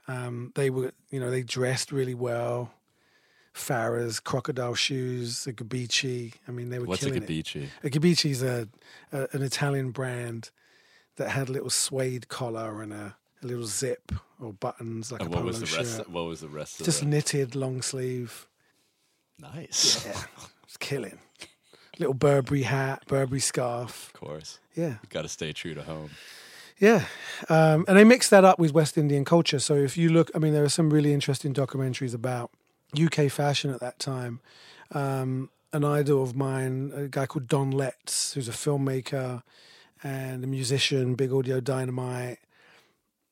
S3: Um, they were, you know, they dressed really well. Farah's crocodile shoes, a Gabicci. I mean, they were
S1: What's a
S3: killing it.
S1: gabicci?
S3: A Gabicci's a, a an Italian brand that had a little suede collar and a, a little zip or buttons like
S1: And
S3: a
S1: what
S3: polo
S1: was the rest? What was the rest of it?
S3: Just
S1: the?
S3: knitted, long sleeve.
S1: Nice.
S3: Yeah, it's killing. Little Burberry hat, Burberry scarf.
S1: Of course,
S3: Yeah,
S1: You've got to stay true to home.
S3: Yeah, um, and they mix that up with West Indian culture. So if you look, I mean, there are some really interesting documentaries about UK fashion at that time. Um, an idol of mine, a guy called Don Letts, who's a filmmaker and a musician, big audio dynamite.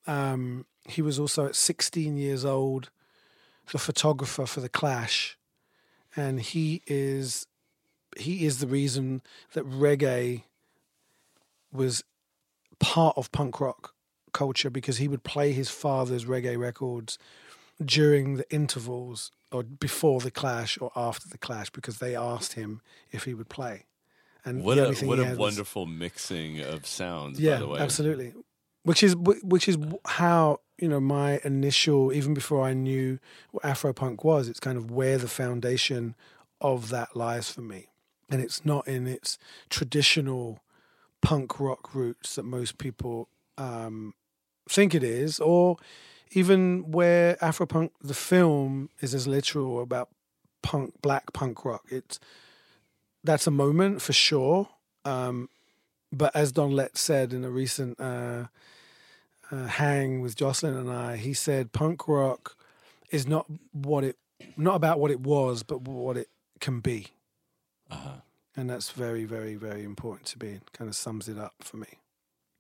S3: Um, he was also at 16 years old the photographer for the Clash, and he is he is the reason that reggae was part of punk rock culture because he would play his father's reggae records during the intervals or before the clash or after the clash because they asked him if he would play. And
S1: What a what a
S3: had was-
S1: wonderful mixing of sounds.
S3: yeah,
S1: by the way,
S3: absolutely. Which is which is how you know my initial, even before I knew what Afropunk was, it's kind of where the foundation of that lies for me, and it's not in its traditional punk rock roots that most people um, think it is, or even where Afropunk the film is as literal about punk black punk rock. It's that's a moment for sure. Um, but as Don Lett said in a recent uh, uh, hang with Jocelyn and I, he said punk rock is not what it, not about what it was, but what it can be,
S1: uh-huh.
S3: and that's very, very, very important to me. It kind of sums it up for me.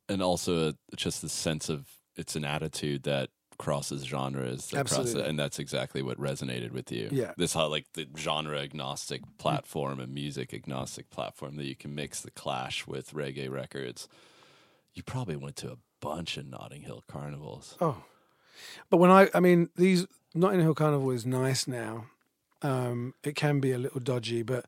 S1: and also uh, just the sense of it's an attitude that crosses genres
S3: Absolutely.
S1: and that's exactly what resonated with you
S3: Yeah.
S1: this how like the genre agnostic platform and music agnostic platform that you can mix the clash with reggae records you probably went to a bunch of notting hill carnivals
S3: Oh, but when I, I mean, these Notting Hill Carnival is nice now. Um, it can be a little dodgy, but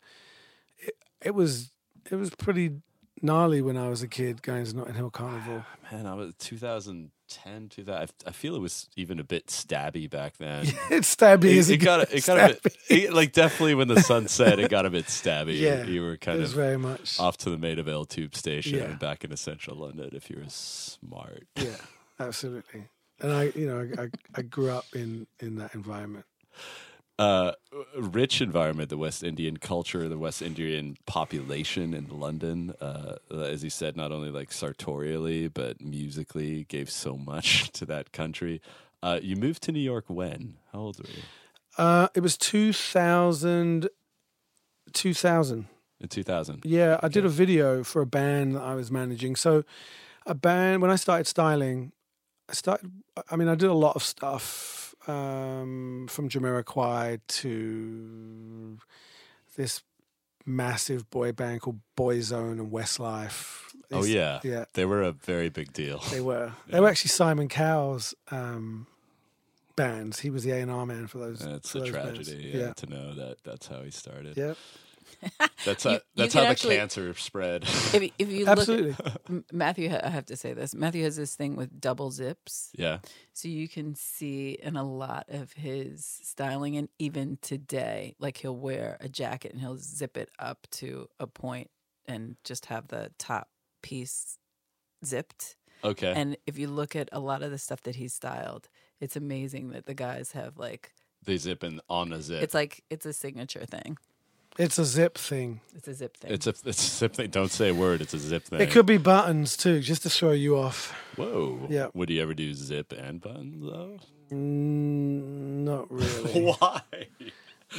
S3: it, it was it was pretty gnarly when I was a kid going to Notting Hill Carnival.
S1: man i was 2010 2000 I, I feel it was even a bit stabby back then
S3: it's stabby.
S1: it, it got it got a bit it, like definitely when the sun set it got a bit stabby
S3: Yeah,
S1: you were kind of
S3: very much.
S1: off to the Maida Vale tube station
S3: Yeah.
S1: and back into central London if you were smart.
S3: Yeah, absolutely. And I, you know, I, I, I grew up in in that environment.
S1: Uh, rich environment, the West Indian culture, the West Indian population in London. Uh, as he said, not only like sartorially, but musically gave so much to that country. Uh, you moved to New York when? How old were you?
S3: Uh, it was 2000, 2000.
S1: In 2000.
S3: Yeah, I did a video for a band that I was managing. So, a band when I started styling, I started. I mean, I did a lot of stuff um, from Jamiroquai to this massive boy band called Boyzone and Westlife.
S1: Oh, yeah.
S3: yeah.
S1: They were a very big deal.
S3: They were. They were actually Simon Cowell's um, bands. He was the A and R man for those.
S1: It's
S3: for
S1: a tragedy
S3: Yeah.
S1: yeah, to know that that's how he started.
S3: Yeah.
S1: That's
S2: You-
S1: how,
S2: you
S1: that's
S2: can
S1: how the
S2: actually-
S1: cancer spread.
S2: If, you- if you
S3: Absolutely.
S2: look, M- Matthew, I have to say this. Matthew has this thing with double zips,
S1: yeah.
S2: so you can see in a lot of his styling, and even today, like he'll wear a jacket and he'll zip it up to a point and just have the top piece zipped.
S1: Okay.
S2: And if you look at a lot of the stuff that he's styled, it's amazing that the guys have like
S1: they zip in on a zip.
S2: it's like it's a signature thing.
S3: It's a zip thing.
S2: It's a zip thing.
S1: It's a it's a zip thing. Don't say a word. It's a zip thing.
S3: It could be buttons too, just to throw you off.
S1: Whoa.
S3: Yeah.
S1: Would you ever do zip and buttons though?
S3: Mm, not really.
S1: Why?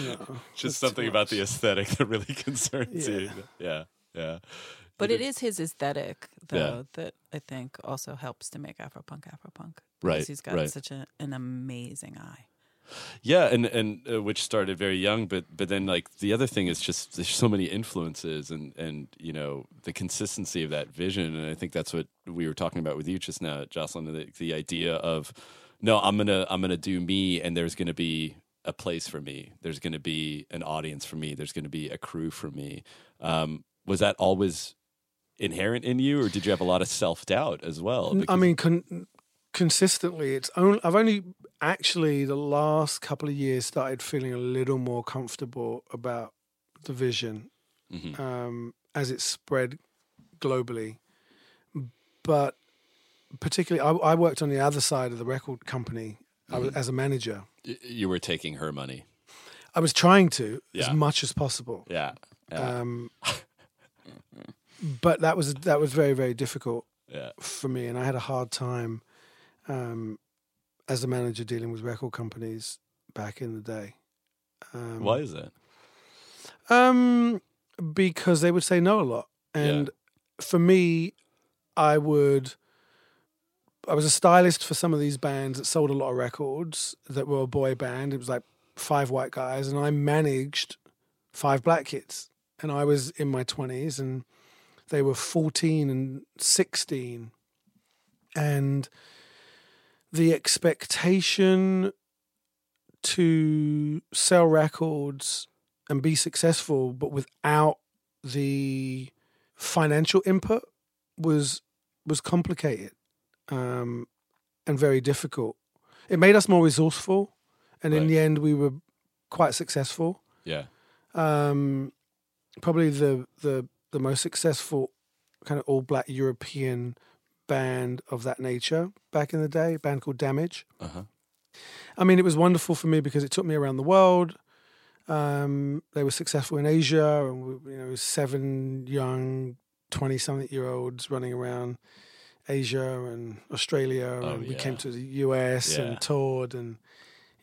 S3: no.
S1: Just something about the aesthetic that really concerns
S3: Yeah.
S1: you. Yeah. Yeah.
S2: But
S1: You
S2: it
S1: did-
S2: is his aesthetic, though,
S1: Yeah.
S2: that I think also helps to make Afropunk Afropunk.
S1: Right,
S2: Because he's got
S1: right.
S2: such a, an amazing eye.
S1: Yeah, and and uh, which started very young, but but then like the other thing is just there's so many influences and and you know the consistency of that vision, and I think that's what we were talking about with you just now, Jocelyn. The, the idea of no, I'm gonna I'm gonna do me, and there's gonna be a place for me. There's gonna be an audience for me. There's gonna be a crew for me. Um, was that always inherent in you, or did you have a lot of self doubt as well?
S3: N- I
S1: Because-
S3: mean, con- consistently, it's only I've only actually the last couple of years started feeling a little more comfortable about the vision
S1: Mhm.
S3: um, as it spread globally. But particularly, I, I worked on the other side of the record company I was, as a manager.
S1: You were taking her money.
S3: I was trying to
S1: Yeah.
S3: as much as possible.
S1: Yeah. Yeah.
S3: Um, but that was that was very very difficult
S1: yeah.
S3: for me, and I had a hard time um, as a manager dealing with record companies back in the day. Um,
S1: Why is that?
S3: Um, because they would say no a lot, and for me, I would. I was a stylist for some of these bands that sold a lot of records that were a boy band. It was like five white guys, and I managed five black kids. And I was in my twenties, and they were fourteen and sixteen, and the expectation to sell records and be successful, but without the financial input was was complicated um, and very difficult. It made us more resourceful, and in the end, we were quite successful.
S1: Yeah.
S3: Um, probably the the the most successful kind of all black European band of that nature back in the day, a band called Damage.
S1: Uh huh.
S3: I mean, it was wonderful for me because it took me around the world. Um, they were successful in Asia, and we, you know, seven young twenty-something year olds running around Asia and Australia.
S1: Oh,
S3: and we
S1: yeah.
S3: came to the US
S1: Yeah.
S3: and toured, and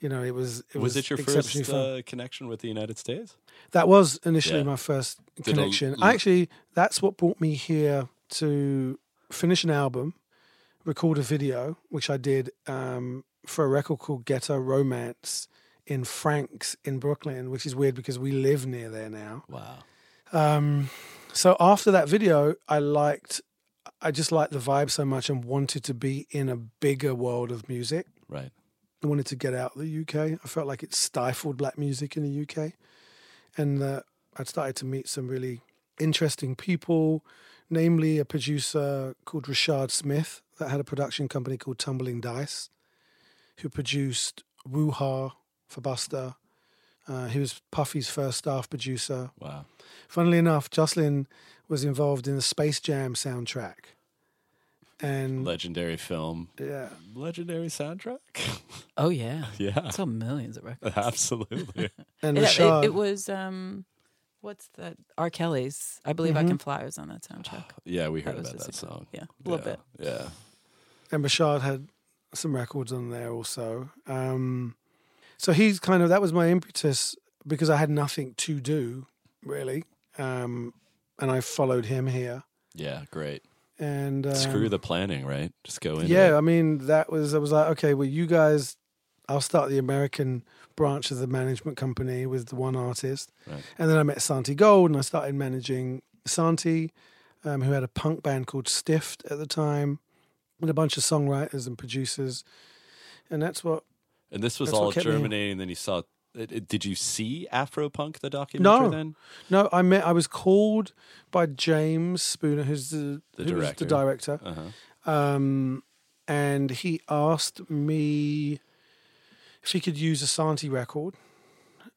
S3: you know, it was it
S1: was,
S3: was,
S1: it your first uh, connection with the United States?
S3: That was initially
S1: Yeah.
S3: my first
S1: a
S3: connection. Actually, that's what brought me here to finish an album, record a video, which I did um, for a record called Ghetto Romance in Franks in Brooklyn, which is weird because we live near there now.
S1: Wow.
S3: Um, so after that video, I liked, I just liked the vibe so much and wanted to be in a bigger world of music.
S1: Right.
S3: I wanted to get out of the UK. I felt like it stifled black music in the UK. And uh, I'd started to meet some really interesting people, namely a producer called Rashad Smith that had a production company called Tumbling Dice, who produced Woo Ha for Busta. Uh, he was Puffy's first staff producer.
S1: Wow.
S3: Funnily enough, Jocelyn was involved in the Space Jam soundtrack. And
S1: Legendary film.
S3: yeah,
S1: Legendary soundtrack.
S2: Oh yeah,
S1: yeah.
S2: I saw millions of records.
S1: Absolutely.
S3: and
S2: Yeah,
S3: Rashad.
S2: it, it was um, what's that? R. Kelly's. I believe I
S3: Mhm.
S2: Can Fly was on that soundtrack.
S1: Yeah, we heard
S2: That was
S1: about
S2: a
S1: that song.
S2: Yeah, a little
S1: yeah.
S2: bit.
S1: Yeah.
S3: and Rashad had some records on there also. Um, so he's kind of that was my impetus because I had nothing to do really, um, and I followed him here.
S1: Yeah. Great.
S3: And um,
S1: Screw the planning, right? Just go in.
S3: yeah. I mean, that was I was like, okay, well, you guys, I'll start the American branch of the management company with the one artist,
S1: Right.
S3: and then I met Santi Gold, and I started managing Santi, um, who had a punk band called Stiffed at the time, with a bunch of songwriters and producers, and that's what
S1: And this was all germinating. Then you saw. Did you see Afropunk the documentary?
S3: No.
S1: Then
S3: No, I met. I was called by James Spooner, who's the,
S1: The
S3: who
S1: director.
S3: the director,
S1: uh huh.
S3: um, and he asked me if he could use a Santi record,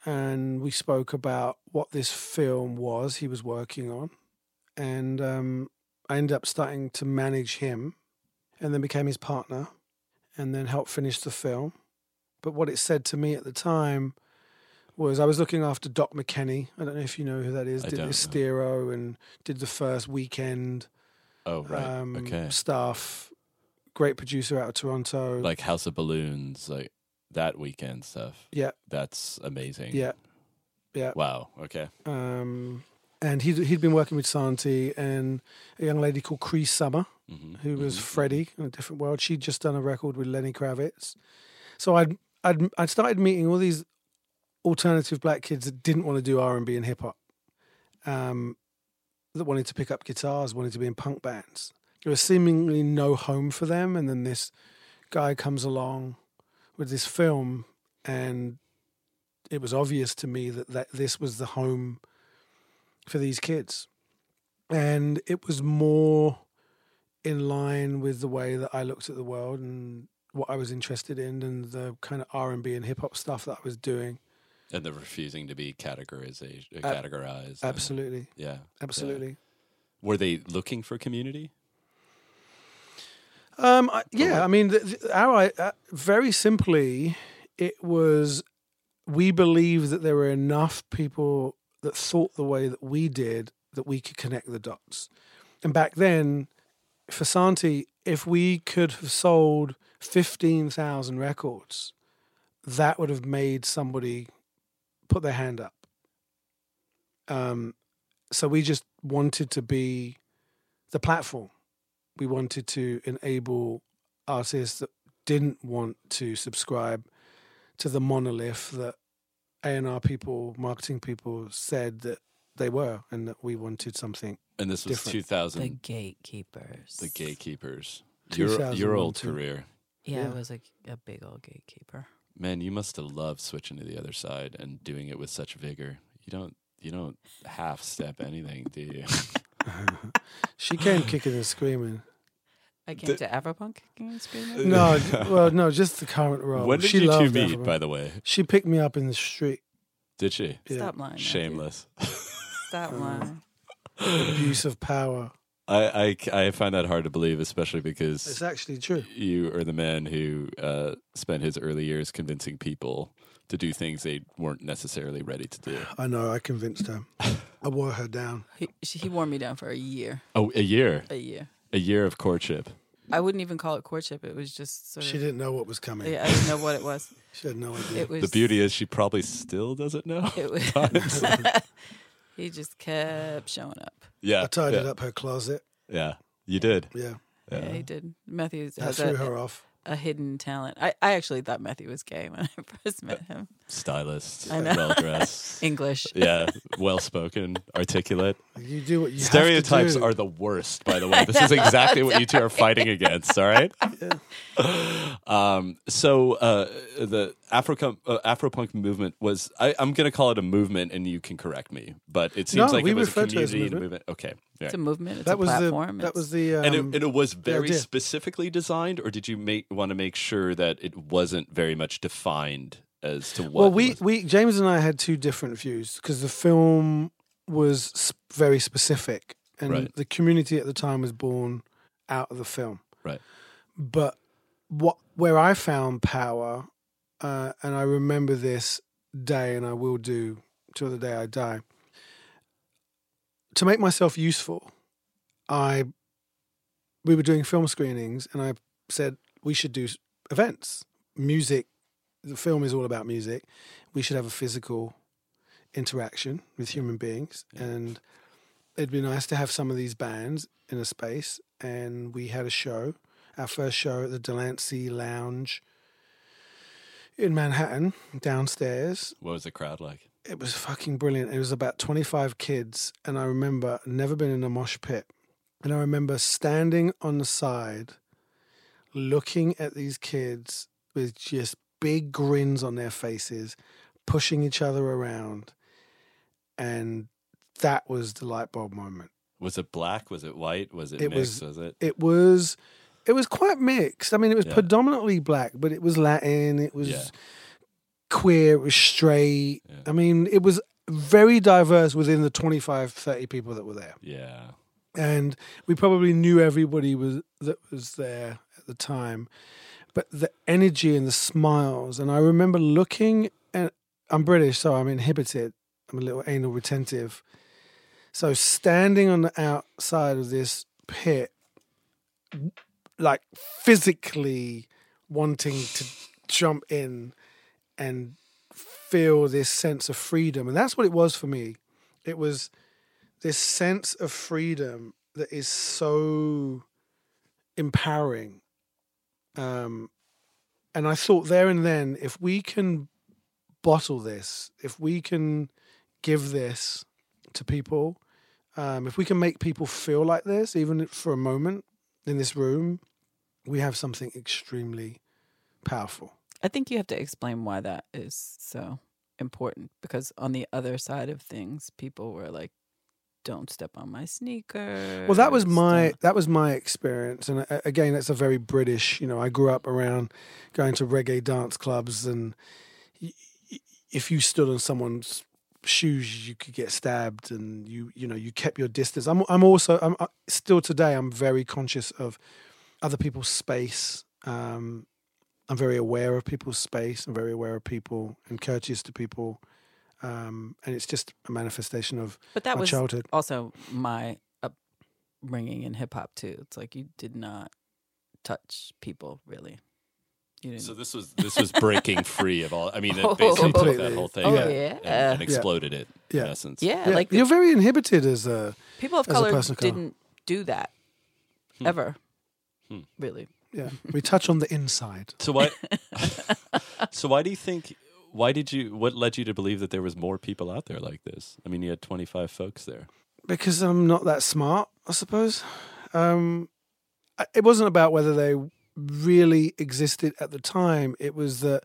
S3: and we spoke about what this film was he was working on, and um, I ended up starting to manage him, and then became his partner, and then helped finish the film. But what it said to me at the time was I was looking after Doc McKinney. I don't know if you know who that is.
S1: I
S3: did. Esthero and did the first Weeknd
S1: Oh right.
S3: um,
S1: okay.
S3: stuff. Great producer out of Toronto.
S1: Like House of Balloons, like that Weeknd stuff.
S3: yeah,
S1: That's amazing.
S3: yeah. Yeah.
S1: Wow. Okay.
S3: Um, and he'd, he'd been working with Santi and a young lady called Cree Summer,
S1: hmm
S3: who was Freddie in a different world. She'd just done a record with Lenny Kravitz. So I'd, I'd, I'd started meeting all these alternative black kids that didn't want to do R&B and hip hop. Um, that wanted to pick up guitars, wanted to be in punk bands. There was seemingly no home for them. And then this guy comes along with this film, and it was obvious to me that, that this was the home for these kids. And it was more in line with the way that I looked at the world and what I was interested in and the kind of R&B and hip hop stuff that I was doing.
S1: And the refusing to be categorized.
S3: Ab-
S1: categorized. and-
S3: Absolutely.
S1: yeah.
S3: Absolutely.
S1: Were they looking for community?
S3: Um, I, yeah, I mean, our uh, very simply, it was we believed that there were enough people that thought the way that we did that we could connect the dots. And back then, for Santi, if we could have sold fifteen thousand records, that would have made somebody put their hand up. Um, so we just wanted to be the platform we wanted to enable artists that didn't want to subscribe to the monolith that A&R people, marketing people said that they were and that we wanted something.
S1: And this was
S3: Different.
S1: 2000.
S2: The gatekeepers.
S1: The gatekeepers. Your, your old career.
S2: Yeah,
S3: Yeah.
S2: it was like a big old gatekeeper.
S1: Man, you must have loved switching to the other side and doing it with such vigor. You don't you don't half step anything, do you?
S3: She came kicking and screaming.
S2: I came to Afropunk kicking and screaming.
S3: No, well, no, just the current role.
S1: when did
S3: she
S1: you two
S3: loved
S1: meet,
S3: Afro-
S1: by the way?
S3: She picked me up in the street.
S1: Did she?
S3: Yeah.
S2: Stop lying.
S1: Shameless.
S2: Stop lying.
S3: Abuse of power.
S1: I, I, I find that hard to believe, especially because
S3: It's actually true.
S1: you are the man who uh, spent his early years convincing people to do things they weren't necessarily ready to do.
S3: I know. I convinced her. I wore her down.
S2: He, she- he wore me down for a year.
S1: Oh, a year,
S2: A year.
S1: a year of courtship.
S2: I wouldn't even call it courtship. It was just sort of.
S3: She didn't know what was coming.
S2: Yeah, I didn't know what it was.
S3: She had no idea.
S2: It was
S1: The beauty is, she probably still doesn't know.
S2: It was. he just kept showing up.
S1: Yeah,
S3: I tidied
S1: yeah,
S3: up her closet.
S1: Yeah, you did.
S3: Yeah,
S2: Yeah,
S1: Yeah.
S2: he did. Matthew
S3: I
S2: has uh,
S3: threw
S2: a,
S3: her off.
S2: A hidden talent. I, I actually thought Matthew was gay when I first met him.
S1: Stylist,
S2: I know.
S1: well dressed.
S2: English.
S1: yeah, well spoken, articulate.
S3: You do what you
S1: Stereotypes
S3: have to do.
S1: are the worst, by the way. This is exactly what you two are fighting against. All right. Um, so uh, the Afro uh, Afropunk movement was. I, I'm going to call it a movement, and you can correct me. But it seems
S3: No,
S1: like
S3: we
S1: it was a
S3: refer to it as a
S1: community and a
S3: movement.
S1: movement. Okay. Yeah.
S2: It's a movement. It's
S3: That
S2: a
S3: was
S2: platform.
S3: the that was the um,
S1: and, it, and it was very specifically designed, or did you make want to make sure that it wasn't very much defined as to what?
S3: well, we
S1: was?
S3: we James and I had two different views because the film was very specific, and
S1: Right.
S3: the community at the time was born out of the film.
S1: Right.
S3: But what where I found power, uh, and I remember this day, and I will do till the day I die. To make myself useful, I we were doing film screenings, and I said we should do events, music. The film is all about music. We should have a physical interaction with human beings,
S1: Yeah.
S3: and it'd be nice to have some of these bands in a space. And we had a show, our first show at the Delancey Lounge in Manhattan, downstairs
S1: what was the crowd like?
S3: It was fucking brilliant. It was about 25 kids, and I remember never been in a mosh pit. And I remember standing on the side, looking at these kids with just big grins on their faces, pushing each other around. And that was the light bulb moment.
S1: Was it black? Was it white? Was it,
S3: It
S1: mixed?
S3: was-
S1: Was, it?
S3: It was. It was quite mixed. I mean, it was
S1: Yeah.
S3: predominantly black, but it was Latin. It was
S1: Yeah.
S3: Queer. It was straight.
S1: Yeah.
S3: I mean, it was very diverse within the 25, 30 people that were there.
S1: Yeah.
S3: And we probably knew everybody was that was there at the time. But the energy and the smiles, and I remember looking and I'm British, so I'm inhibited. I'm a little anal retentive. So standing on the outside of this pit, like physically wanting to jump in and feel this sense of freedom. And that's what it was for me. It was this sense of freedom that is so empowering. Um, and I thought there and then, if we can bottle this, if we can give this to people, um, if we can make people feel like this, even for a moment in this room, we have something extremely powerful.
S2: I think you have to explain why that is so important because on the other side of things, people were like, "Don't step on my sneakers."
S3: Well, that was my that was my experience, and again, that's a very British. You know, I grew up around going to reggae dance clubs, and if you stood on someone's shoes, you could get stabbed, and you you know you kept your distance. I'm I'm also I'm uh, still today I'm very conscious of other people's space. Um, I'm very aware of people's space. I'm very aware of people and courteous to people. Um, and it's just a manifestation of
S2: But that
S3: my
S2: was
S3: childhood.
S2: also my upbringing in hip hop too. It's like you did not touch people really. You didn't.
S1: So this was this was breaking free of all. I mean, it
S2: Oh.
S1: basically took
S3: Completely.
S1: that whole thing
S2: oh
S3: Yeah.
S2: yeah,
S1: and, and
S3: Yeah.
S1: exploded it in
S3: Yeah.
S1: essence.
S2: yeah.
S3: Yeah,
S2: Like
S3: you're very inhibited as a
S2: people of
S3: as a
S2: color
S3: person of color.
S2: didn't do that
S1: Hmm.
S2: ever.
S1: Hmm.
S2: Really,
S3: Yeah, we touch on the inside
S1: So why? so why do you think? Why did you? What led you to believe that there was more people out there like this? I mean, you had twenty five folks there.
S3: because I'm not that smart, I suppose. Um, it wasn't about whether they really existed at the time. It was that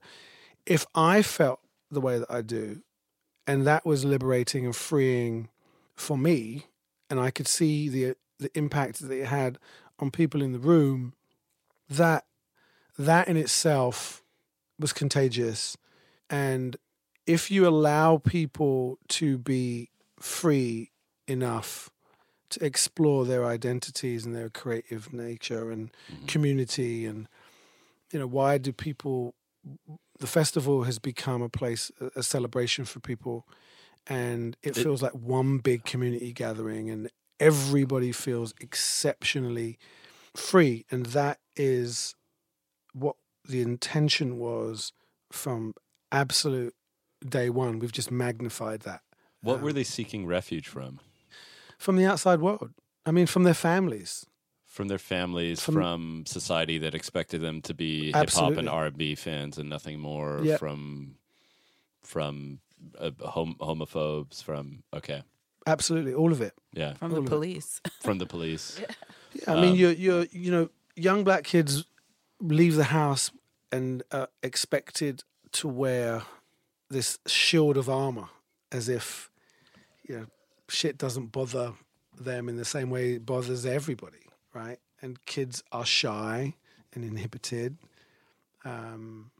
S3: if I felt the way that I do, and that was liberating and freeing for me, and I could see the the impact that it had on people in the room, that that in itself was contagious. And if you allow people to be free enough to explore their identities and their creative nature and mm-hmm. community and you know why do people the festival has become a place a- a celebration for people. And it
S1: It-
S3: feels like one big community gathering and everybody feels exceptionally free. And that is what the intention was from absolute day one we've just magnified that
S1: What were
S3: Um,
S1: they seeking refuge from?
S3: from the outside world. I mean, from their families.
S1: From their families,
S3: From-
S1: from, society that expected them to be hip hop and R and B fans and nothing more.
S3: Yeah.
S1: From from uh, hom- homophobes. From okay,
S3: Absolutely, all of it.
S1: yeah,
S2: From
S3: All
S2: the police.
S1: from the police.
S3: Yeah, I mean,
S1: Um,
S3: you're, you're, you know, young black kids leave the house and are expected to wear this shield of armor as if, you know, shit doesn't bother them in the same way it bothers everybody, right? And kids are shy and inhibited. Um,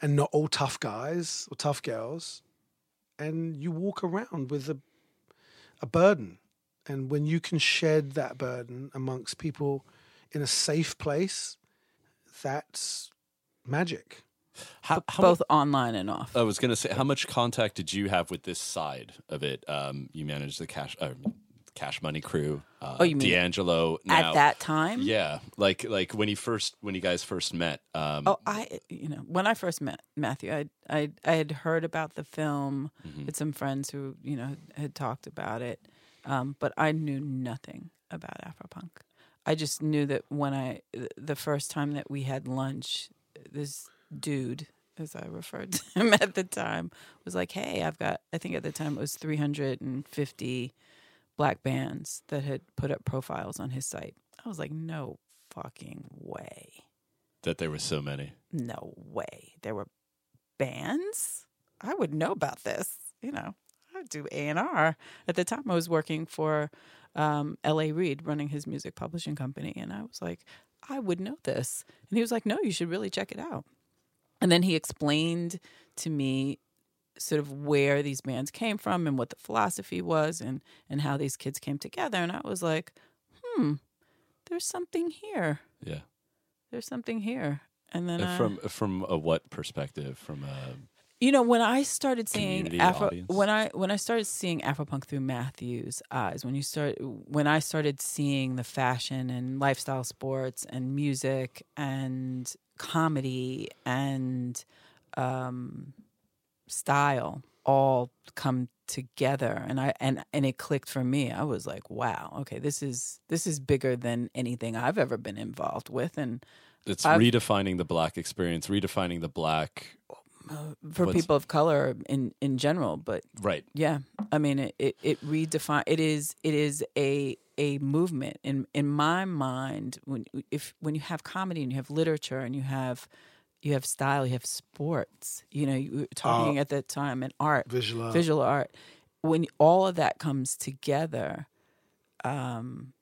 S3: and not all tough guys or tough girls. And you walk around with a, a burden. And when you can shed that burden amongst people in a safe place, that's magic.
S1: How, how
S2: Both online and off.
S1: I was going to say, how much contact did you have with this side of it? Um, you managed the cash, uh, cash money crew. Uh,
S2: Oh, you mean
S1: D'Angelo now.
S2: At that time?
S1: Yeah, like like when you first when you guys first met. Um,
S2: Oh, I you know when I first met Matthew, I I I had heard about the film
S1: mhm.
S2: with some friends who you know had talked about it, um, but I knew nothing about Afropunk. I just knew that when I the first time that we had lunch, this dude, as I referred to him at the time, was like, "Hey, I've got." I think at the time it was three hundred and fifty black bands that had put up profiles on his site. I was like, "No fucking way."
S1: that there were so many.
S2: no way there were bands i would know about this you know i do a&r at the time i was working for um, L.A. Reid running his music publishing company and i was like i would know this. And he was like no you should really check it out. And then he explained to me sort of where these bands came from and what the philosophy was and and how these kids came together and i was like hmm there's something here.
S1: Yeah,
S2: there's something here. And then I,
S1: from from a what perspective? From a
S2: You know, when I started seeing Afro,
S1: audience.
S2: when I when I started seeing Afropunk through Matthew's eyes, when you start when I started seeing the fashion and lifestyle sports and music and comedy and um, style all come together and I and and it clicked for me. I was like, wow, okay, this is this is bigger than anything I've ever been involved with and
S1: it's
S2: I've-
S1: redefining the black experience, redefining the black.
S2: Uh, for
S1: What's-
S2: people of color in in general, but
S1: Right.
S2: Yeah, I mean it. It, it redefine. It is. It is a a movement in in my mind. When if when you have comedy and you have literature and you have you have style, you have sports. You know, you were talking
S3: Art.
S2: at that time and art,
S3: Visual art.
S2: visual art. When all of that comes together, um,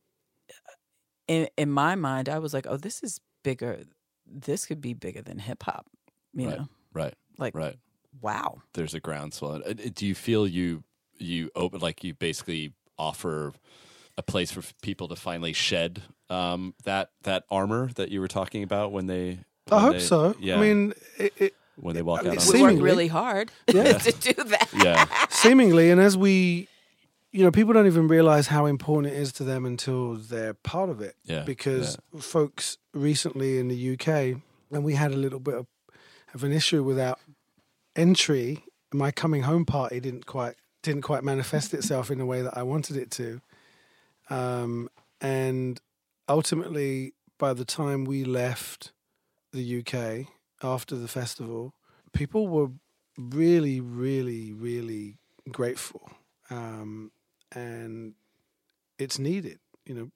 S2: in in my mind, I was like, oh, this is bigger. This could be bigger than hip hop. You
S1: Right.
S2: know,
S1: Right.
S2: Like
S1: Right.
S2: wow.
S1: There's a groundswell. Uh, Do you feel you you open like you basically offer a place for people to finally shed um, that that armor that you were talking about when they?
S3: I hope
S1: they-
S3: so.
S1: Yeah.
S3: I mean, it, it,
S1: when they walk
S3: I mean,
S1: out on
S2: We
S1: the
S2: worked really hard
S3: Yeah.
S2: to do that.
S1: yeah
S3: seemingly, and as we, you know, people don't even realize how important it is to them until they're part of it.
S1: Yeah,
S3: Because folks recently in the UK, and we had a little bit of, of an issue with our entry. My coming home party didn't quite didn't quite manifest itself in the way that I wanted it to, um, and ultimately by the time we left the UK after the festival, people were really, really, really grateful, um, and it's needed. You know,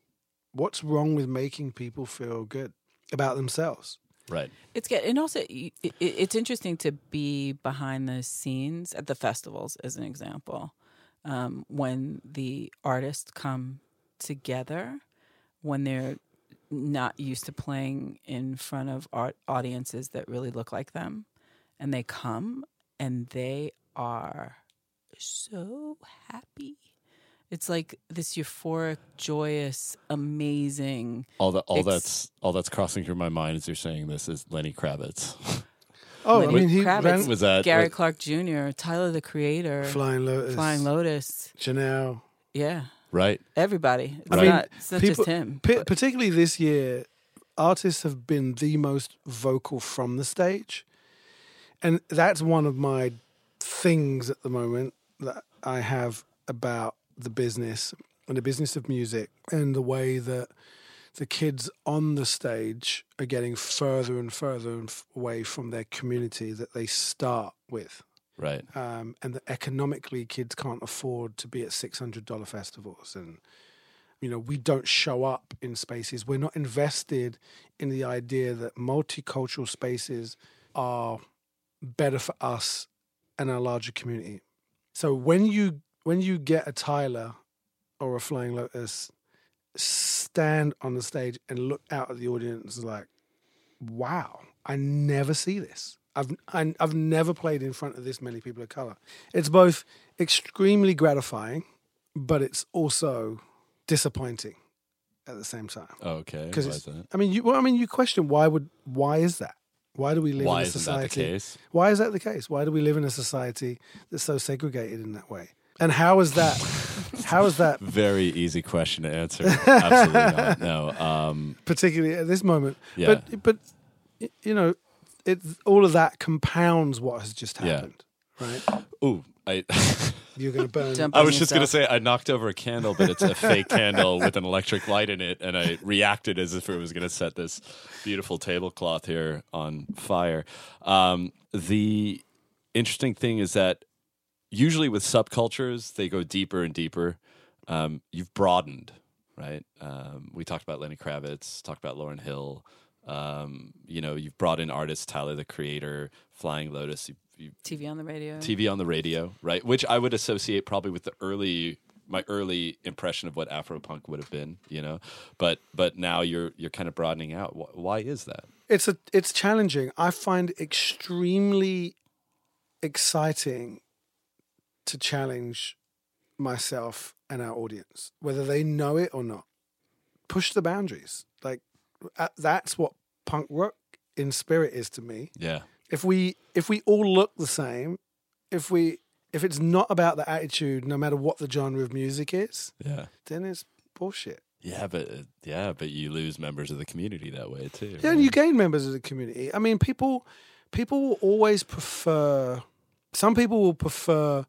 S3: what's wrong with making people feel good about themselves?
S1: Right.
S2: It's good, and also it, it's interesting to be behind the scenes at the festivals, as an example, um, when the artists come together, when they're not used to playing in front of art audiences that really look like them, and they come and they are so happy. It's like this euphoric, joyous, amazing.
S1: All that all
S2: Ex-
S1: that's all that's crossing through my mind as you're saying this is Lenny Kravitz.
S3: Oh, I
S2: Lenny
S3: mean, he
S2: Kravitz.
S3: ran
S1: Was that
S2: Gary
S1: what-
S2: Clark Jr., Tyler the Creator,
S3: Flying Lotus,
S2: Flying Lotus.
S3: Janelle.
S2: Yeah,
S1: right?
S2: everybody. It's
S3: I mean,
S2: not, it's not
S3: people-
S2: just him.
S3: P- particularly this year, artists have been the most vocal from the stage, and that's one of my things at the moment that I have about the business and the business of music and the way that the kids on the stage are getting further and further away from their community that they start with.
S1: Right.
S3: Um, and that economically, kids can't afford to be at $600 festivals. And, you know, we don't show up in spaces. We're not invested in the idea that multicultural spaces are better for us and our larger community. So when you when you get a Tyler or a Flying Lotus stand on the stage and look out at the audience like, wow, I never see this. I've I, I've never played in front of this many people of color. It's both extremely gratifying, but it's also disappointing at the same time.
S1: Oh, okay.
S3: Because
S1: Why is that?
S3: I mean, you well, I mean, you question why would why is that? Why do we live
S1: Why
S3: in a
S1: isn't that the
S3: society?
S1: case?
S3: Why is that the case? Why do we live in a society that's so segregated in that way? And how is that? how is that
S1: Very easy question to answer. Absolutely not. No. Um,
S3: particularly at this moment?
S1: yeah.
S3: But but you know, it all of that compounds what has just
S1: Yeah.
S3: happened, right?
S1: Ooh, I.
S3: You're going to burn.
S2: Jump
S1: I was just going to say I knocked over a candle, but it's a fake candle with an electric light in it, and I reacted as if it was going to set this beautiful tablecloth here on fire. Um, the interesting thing is that usually with subcultures, they go deeper and deeper. Um, you've broadened, right? Um, we talked about Lenny Kravitz, talked about Lauryn Hill. Um, you know, you've brought in artists, Tyler the Creator, Flying Lotus. You, you
S2: TV on the radio.
S1: TV on the radio, right? Which I would associate probably with the early my early impression of what Afropunk would have been, you know. But but now you're you're kind of broadening out. Wh- Why is that?
S3: it's a it's challenging. I find extremely exciting to challenge myself and our audience, whether they know it or not. Push the boundaries. Like that's what punk rock in spirit is to me.
S1: Yeah,
S3: If we if we all look the same, if we if it's not about the attitude, no matter what the genre of music is,
S1: yeah,
S3: then it's bullshit.
S1: yeah. But uh, yeah, but you lose members of the community that way too.
S3: Yeah, and you gain members of the community. I mean, people people will always prefer. Some people will prefer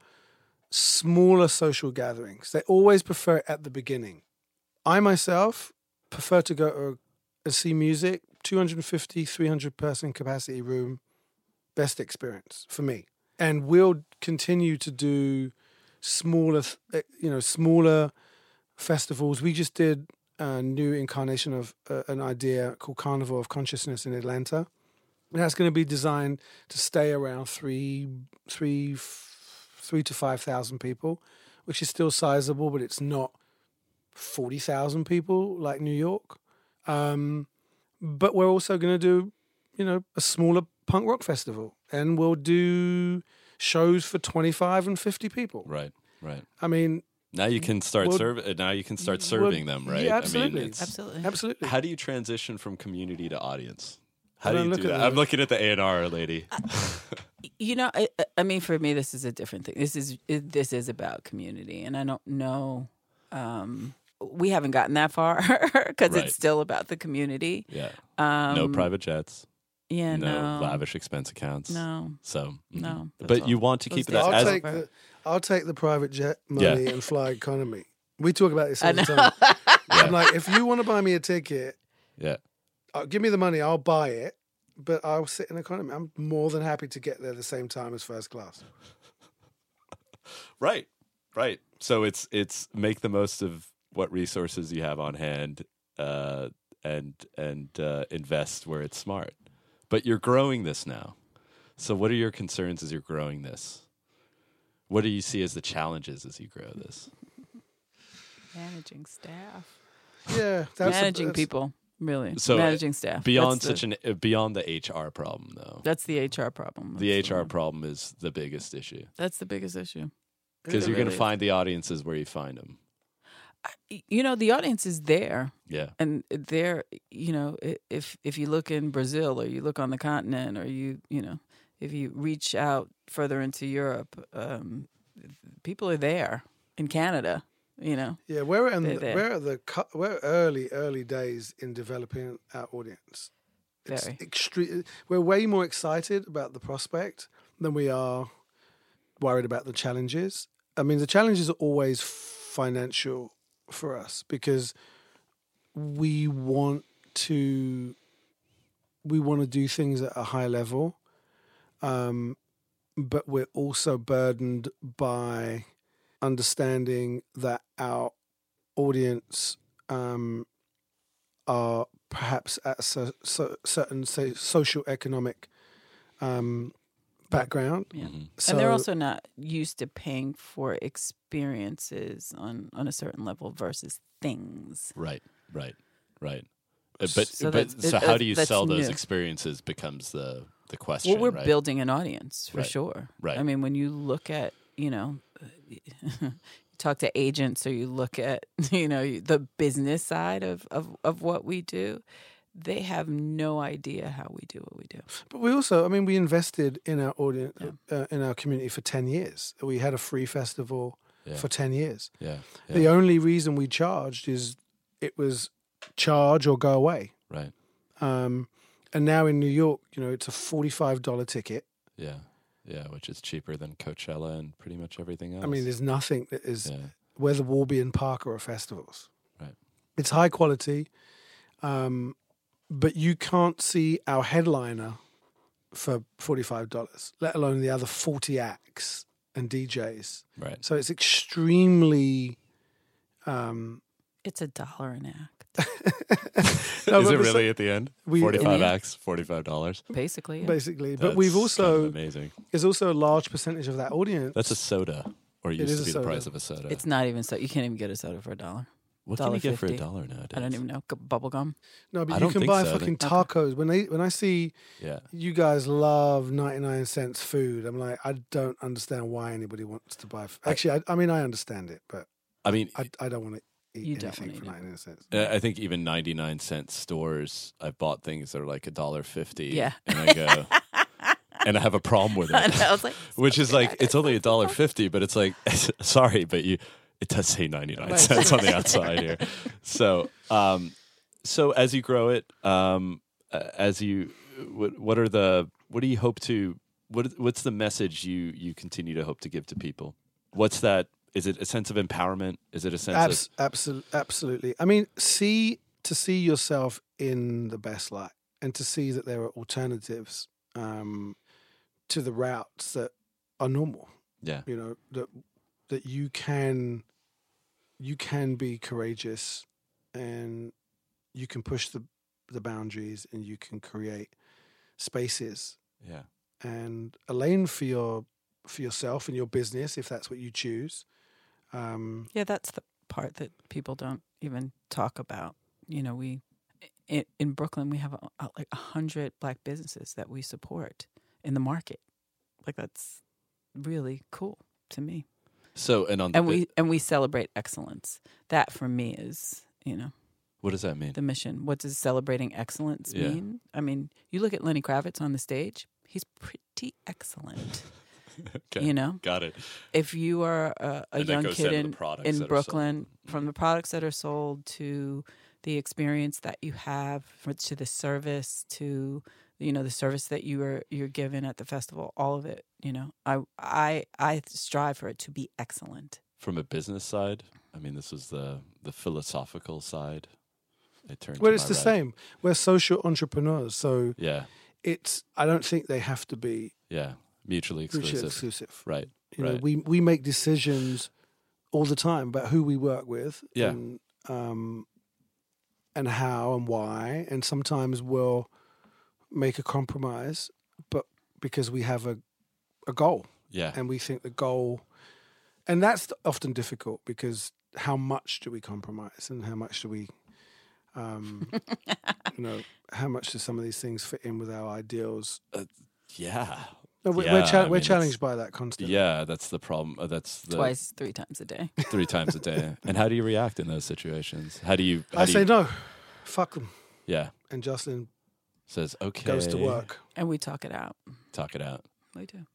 S3: smaller social gatherings. They always prefer it at the beginning. I myself prefer to go to and see music. 250, 300 person capacity room, best experience for me. And we'll continue to do smaller, you know, smaller festivals. We just did a new incarnation of uh, an idea called Carnival of Consciousness in Atlanta. And that's going to be designed to stay around three, three, three to five thousand people, which is still sizable, but it's not forty thousand people like New York. Um, but we're also going to do, you know, a smaller punk rock festival, and we'll do shows for twenty five and fifty people.
S1: right, right.
S3: I mean,
S1: Now you can start
S3: Well,
S1: serving. Now you can start
S3: well,
S1: serving them, right?
S3: yeah,
S1: I
S3: absolutely.
S1: mean,
S2: Absolutely.
S3: absolutely.
S1: how do you transition from community to audience? How do you do that? I'm looking at the A and R lady.
S2: you know I, I mean for me this is a different thing this is this is about community and i don't know um we haven't gotten that far because
S1: Right.
S2: it's still about the community
S1: Yeah,
S2: um
S1: no private jets,
S2: yeah
S1: no,
S2: no
S1: lavish expense accounts.
S2: no
S1: So, mhm.
S2: no
S1: but
S2: all.
S1: you want to
S2: Those
S1: keep
S2: it.
S3: I'll
S1: as
S3: take the I'll take the private jet
S1: Yeah.
S3: money and fly economy. We talk about this
S2: I
S3: all the
S2: know.
S3: time. I'm like, if you want to buy me a ticket,
S1: yeah.
S3: uh, give me the money, I'll buy it, but I'll sit in economy. I'm more than happy to get there the same time as first class.
S1: Right, right. So it's it's make the most of what resources you have on hand, uh, and and uh, invest where it's smart. But you're growing this now. So what are your concerns as you're growing this? What do you see as the challenges as you grow this?
S2: Managing staff,
S3: Yeah, that's a-
S2: managing
S3: that's-
S2: people, really.
S1: So, uh,
S2: managing staff
S1: Beyond
S2: That's
S1: such
S2: the,
S1: an uh, beyond the HR problem, though.
S2: That's the HR problem.
S1: The HR problem is the biggest issue
S2: That's the biggest issue.
S1: because you're going to find the audiences where you find them.
S2: You know, the audience is there.
S1: Yeah,
S2: and there you know if if you look in brazil or you look on the continent or you you know if you reach out further into europe um people are there in canada you know
S3: Yeah, we're in the, we're at the we're early early days in developing our audience. It's
S2: Very.
S3: extreme. We're way more excited about the prospect than we are worried about the challenges. I mean, the challenges are always financial for us because we want to we want to do things at a high level, um, but we're also burdened by understanding that our audience um, are perhaps at a cer- cer- certain say, social economic um, background.
S2: yeah
S1: Mhm.
S3: So
S2: and they're also not used to paying for experiences on on a certain level versus things
S1: right, right, right. Uh, But
S2: So
S1: but so
S2: it-
S1: how
S2: uh,
S1: do you sell those
S2: new.
S1: experiences becomes the the question.
S2: well we're
S1: right?
S2: building an audience for
S1: Right.
S2: sure
S1: Right.
S2: i mean when you look at you know you talk to agents or you look at you know the business side of of, of what we do they have no idea how we do what we do
S3: But we also, I mean, we invested in our audience, uh, in our community for 10 years. We had a free festival
S1: Yeah.
S3: for 10 years.
S1: Yeah, yeah,
S3: The only reason we charged is it was charge or go away.
S1: right.
S3: Um, and now in New York, you know, it's a $45 ticket.
S1: Yeah, yeah, which is cheaper than Coachella and pretty much everything else.
S3: I mean, there's nothing that is
S1: yeah,
S3: where the Warby and Parker are festivals.
S1: Right.
S3: It's high quality, um, but you can't see our headliner for $45, let alone the other 40 acts and DJs.
S1: right.
S3: So it's extremely. Um,
S2: it's a dollar an act
S3: no,
S1: is it
S3: besi-
S1: really at the end?
S3: we-
S1: Forty-five
S2: Yeah.
S1: acts, forty-five dollars.
S2: basically yeah.
S3: basically? But we've also
S1: amazing.
S3: there's also a large percentage of that audience.
S1: That's a soda, or it
S3: It
S1: used
S3: is
S1: to be the price of a soda.
S2: it's not even so you can't even get a soda for a dollar
S1: what can you get for a dollar nowadays?
S2: i don't even know bubble gum
S3: no, but
S1: I
S3: you can buy
S1: so.
S3: Fucking
S2: think-
S3: tacos. When they when I see
S1: Yeah,
S3: you guys love 99 cents food, I'm like, I don't understand why anybody wants to buy. F- Actually, I, I mean, I understand it, but
S1: I mean,
S3: I, I don't want to eat
S2: You don't
S1: Uh,
S3: anything for 99 cents.
S1: I I think even ninety-nine cent stores, I've bought things that are like a dollar fifty.
S2: Yeah.
S1: and I go, and I have a problem with
S2: I
S1: it.
S2: I was like
S1: Which is like it's only a dollar fifty, but it's like sorry, but you it does say ninety nine
S2: Right.
S1: cents on the outside here. So um, so as you grow it, um, uh, as you what what are the what do you hope to what what's the message you you continue to hope to give to people? What's that? Is it a sense of empowerment? Is it a sense
S3: Abs- absolutely, absolutely. I mean, see to see yourself in the best light, and to see that there are alternatives um, to the routes that are normal.
S1: yeah
S3: You know that that you can you can be courageous, and you can push the the boundaries, and you can create spaces
S1: yeah
S3: and a lane for your for yourself and your business if that's what you choose. Um,
S2: Yeah, that's the part that people don't even talk about. You know, we in, in Brooklyn we have a, a, like a hundred black businesses that we support in the market. Like that's really cool to me.
S1: So and on
S2: And
S1: bi-
S2: we and we celebrate excellence. That for me is you know
S1: what does that mean?
S2: the mission. What does celebrating excellence
S1: Yeah.
S2: mean? I mean, you look at Lenny Kravitz on the stage; he's pretty excellent.
S1: Okay,
S2: You know,
S1: got it.
S2: if you are a, a young kid
S1: down to the
S2: in, in Brooklyn,
S1: mm-hmm.
S2: from the products that are sold to the experience that you have, for, to the service, to you know the service that you are you're given at the festival, all of it. You know, I I I strive for it to be excellent.
S1: from a business side i mean this is the the philosophical side
S5: It turns.
S3: Well,
S5: to
S3: it's the
S5: right.
S3: same. We're social entrepreneurs, so
S5: Yeah,
S3: it's. I don't think they have to be
S5: yeah, mutually
S3: mutually
S5: exclusive.
S3: exclusive.
S5: Right.
S3: You know,
S5: right.
S3: we we make decisions all the time about who we work with,
S5: Yeah.
S3: and, um, and how and why, and sometimes we'll make a compromise, but because we have a a goal,
S5: yeah.
S3: and we think the goal, and that's often difficult because how much do we compromise, and how much do we, um, you know, how much do some of these things fit in with our ideals?
S5: yeah.
S3: No, we-
S5: Yeah,
S3: we're cha- we're
S5: mean,
S3: challenged by that constantly.
S5: Yeah, that's the problem. Uh, That's the
S2: Twice, three times a day.
S5: three times a day. And how do you react in those situations? How do you? How
S3: I
S5: do
S3: say
S5: you-
S3: no, fuck them,
S5: Yeah,
S3: and Jocelyn
S5: says okay.
S3: goes to work.
S2: And we talk it out.
S5: Talk it out
S2: We do.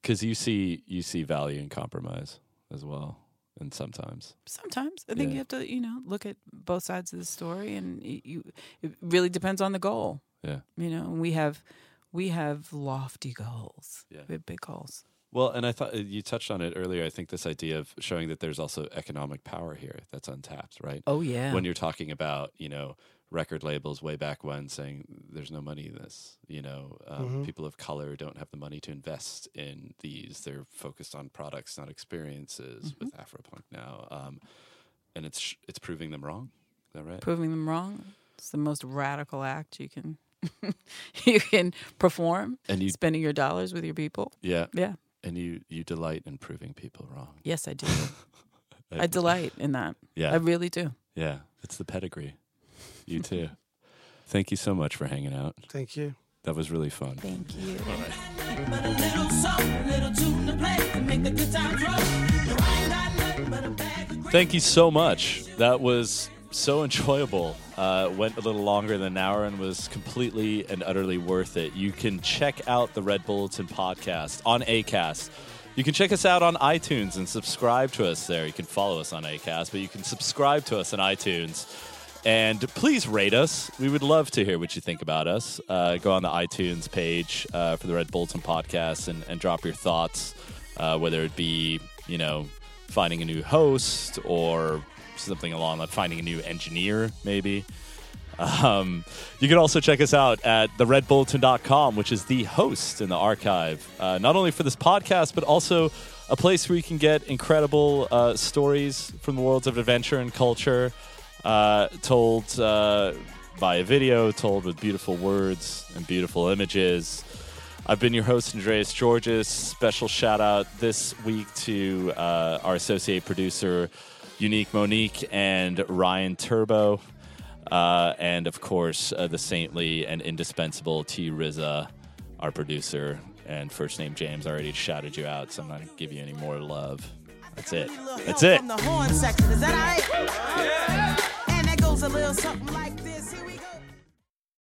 S5: because you see you see value in compromise as well, and sometimes
S2: Sometimes I think
S5: Yeah.
S2: you have to, you know, look at both sides of the story, and y- you. It really depends on the goal.
S5: Yeah.
S2: You know, and we have, we have lofty goals.
S5: Yeah.
S2: We have big goals.
S5: Well, and I thought uh, you touched on it earlier. I think this idea of showing that there's also economic power here that's untapped, right?
S2: Oh yeah.
S5: When you're talking about, you know, record labels way back when saying there's no money in this, you know, um,
S3: Mhm.
S5: people of color don't have the money to invest in these. They're focused on products, not experiences with Afropunk now. Um, and it's it's proving them wrong. Is that right?
S2: proving them wrong. It's the most radical act you can you can perform.
S5: And you,
S2: Spending your dollars with your people.
S5: yeah,
S2: Yeah.
S5: and you you delight in proving people wrong.
S2: Yes, I do. I delight in that.
S5: Yeah,
S2: I really do.
S5: yeah, it's the pedigree. You too. Thank you so much for hanging out.
S3: Thank you.
S5: That was really fun.
S2: Thank you.
S6: But a little song, a little tune to play to make the good times roll. No, I ain't got nothing but a bag of
S1: Thank you so much. That was so enjoyable. Uh, went a little longer than an hour and was completely and utterly worth it. You can check out the Red Bulletin podcast on ACAST. You can check us out on iTunes and subscribe to us there. You can follow us on ACAST, but you can subscribe to us on iTunes. And please rate us. We would love to hear what you think about us. Uh, go on the iTunes page uh, for the Red Bulletin podcast and, and drop your thoughts, uh, whether it be, you know, finding a new host or something along that, finding a new engineer, maybe. Um, you can also check us out at theredbulletin.com, which is the host in the archive, uh, not only for this podcast, but also a place where you can get incredible uh, stories from the worlds of adventure and culture, uh, told uh, by a video, told with beautiful words and beautiful images. I've been your host, Andreas Tzortzis. Special shout out this week to uh, our associate producer, Unique Monique, and Ryan Turbo. Uh, and of course, uh, the saintly and indispensable T. Riza, our producer, and first name James. Already shouted you out, so I'm not going to give you any more love. That's it.
S6: little
S1: That's it.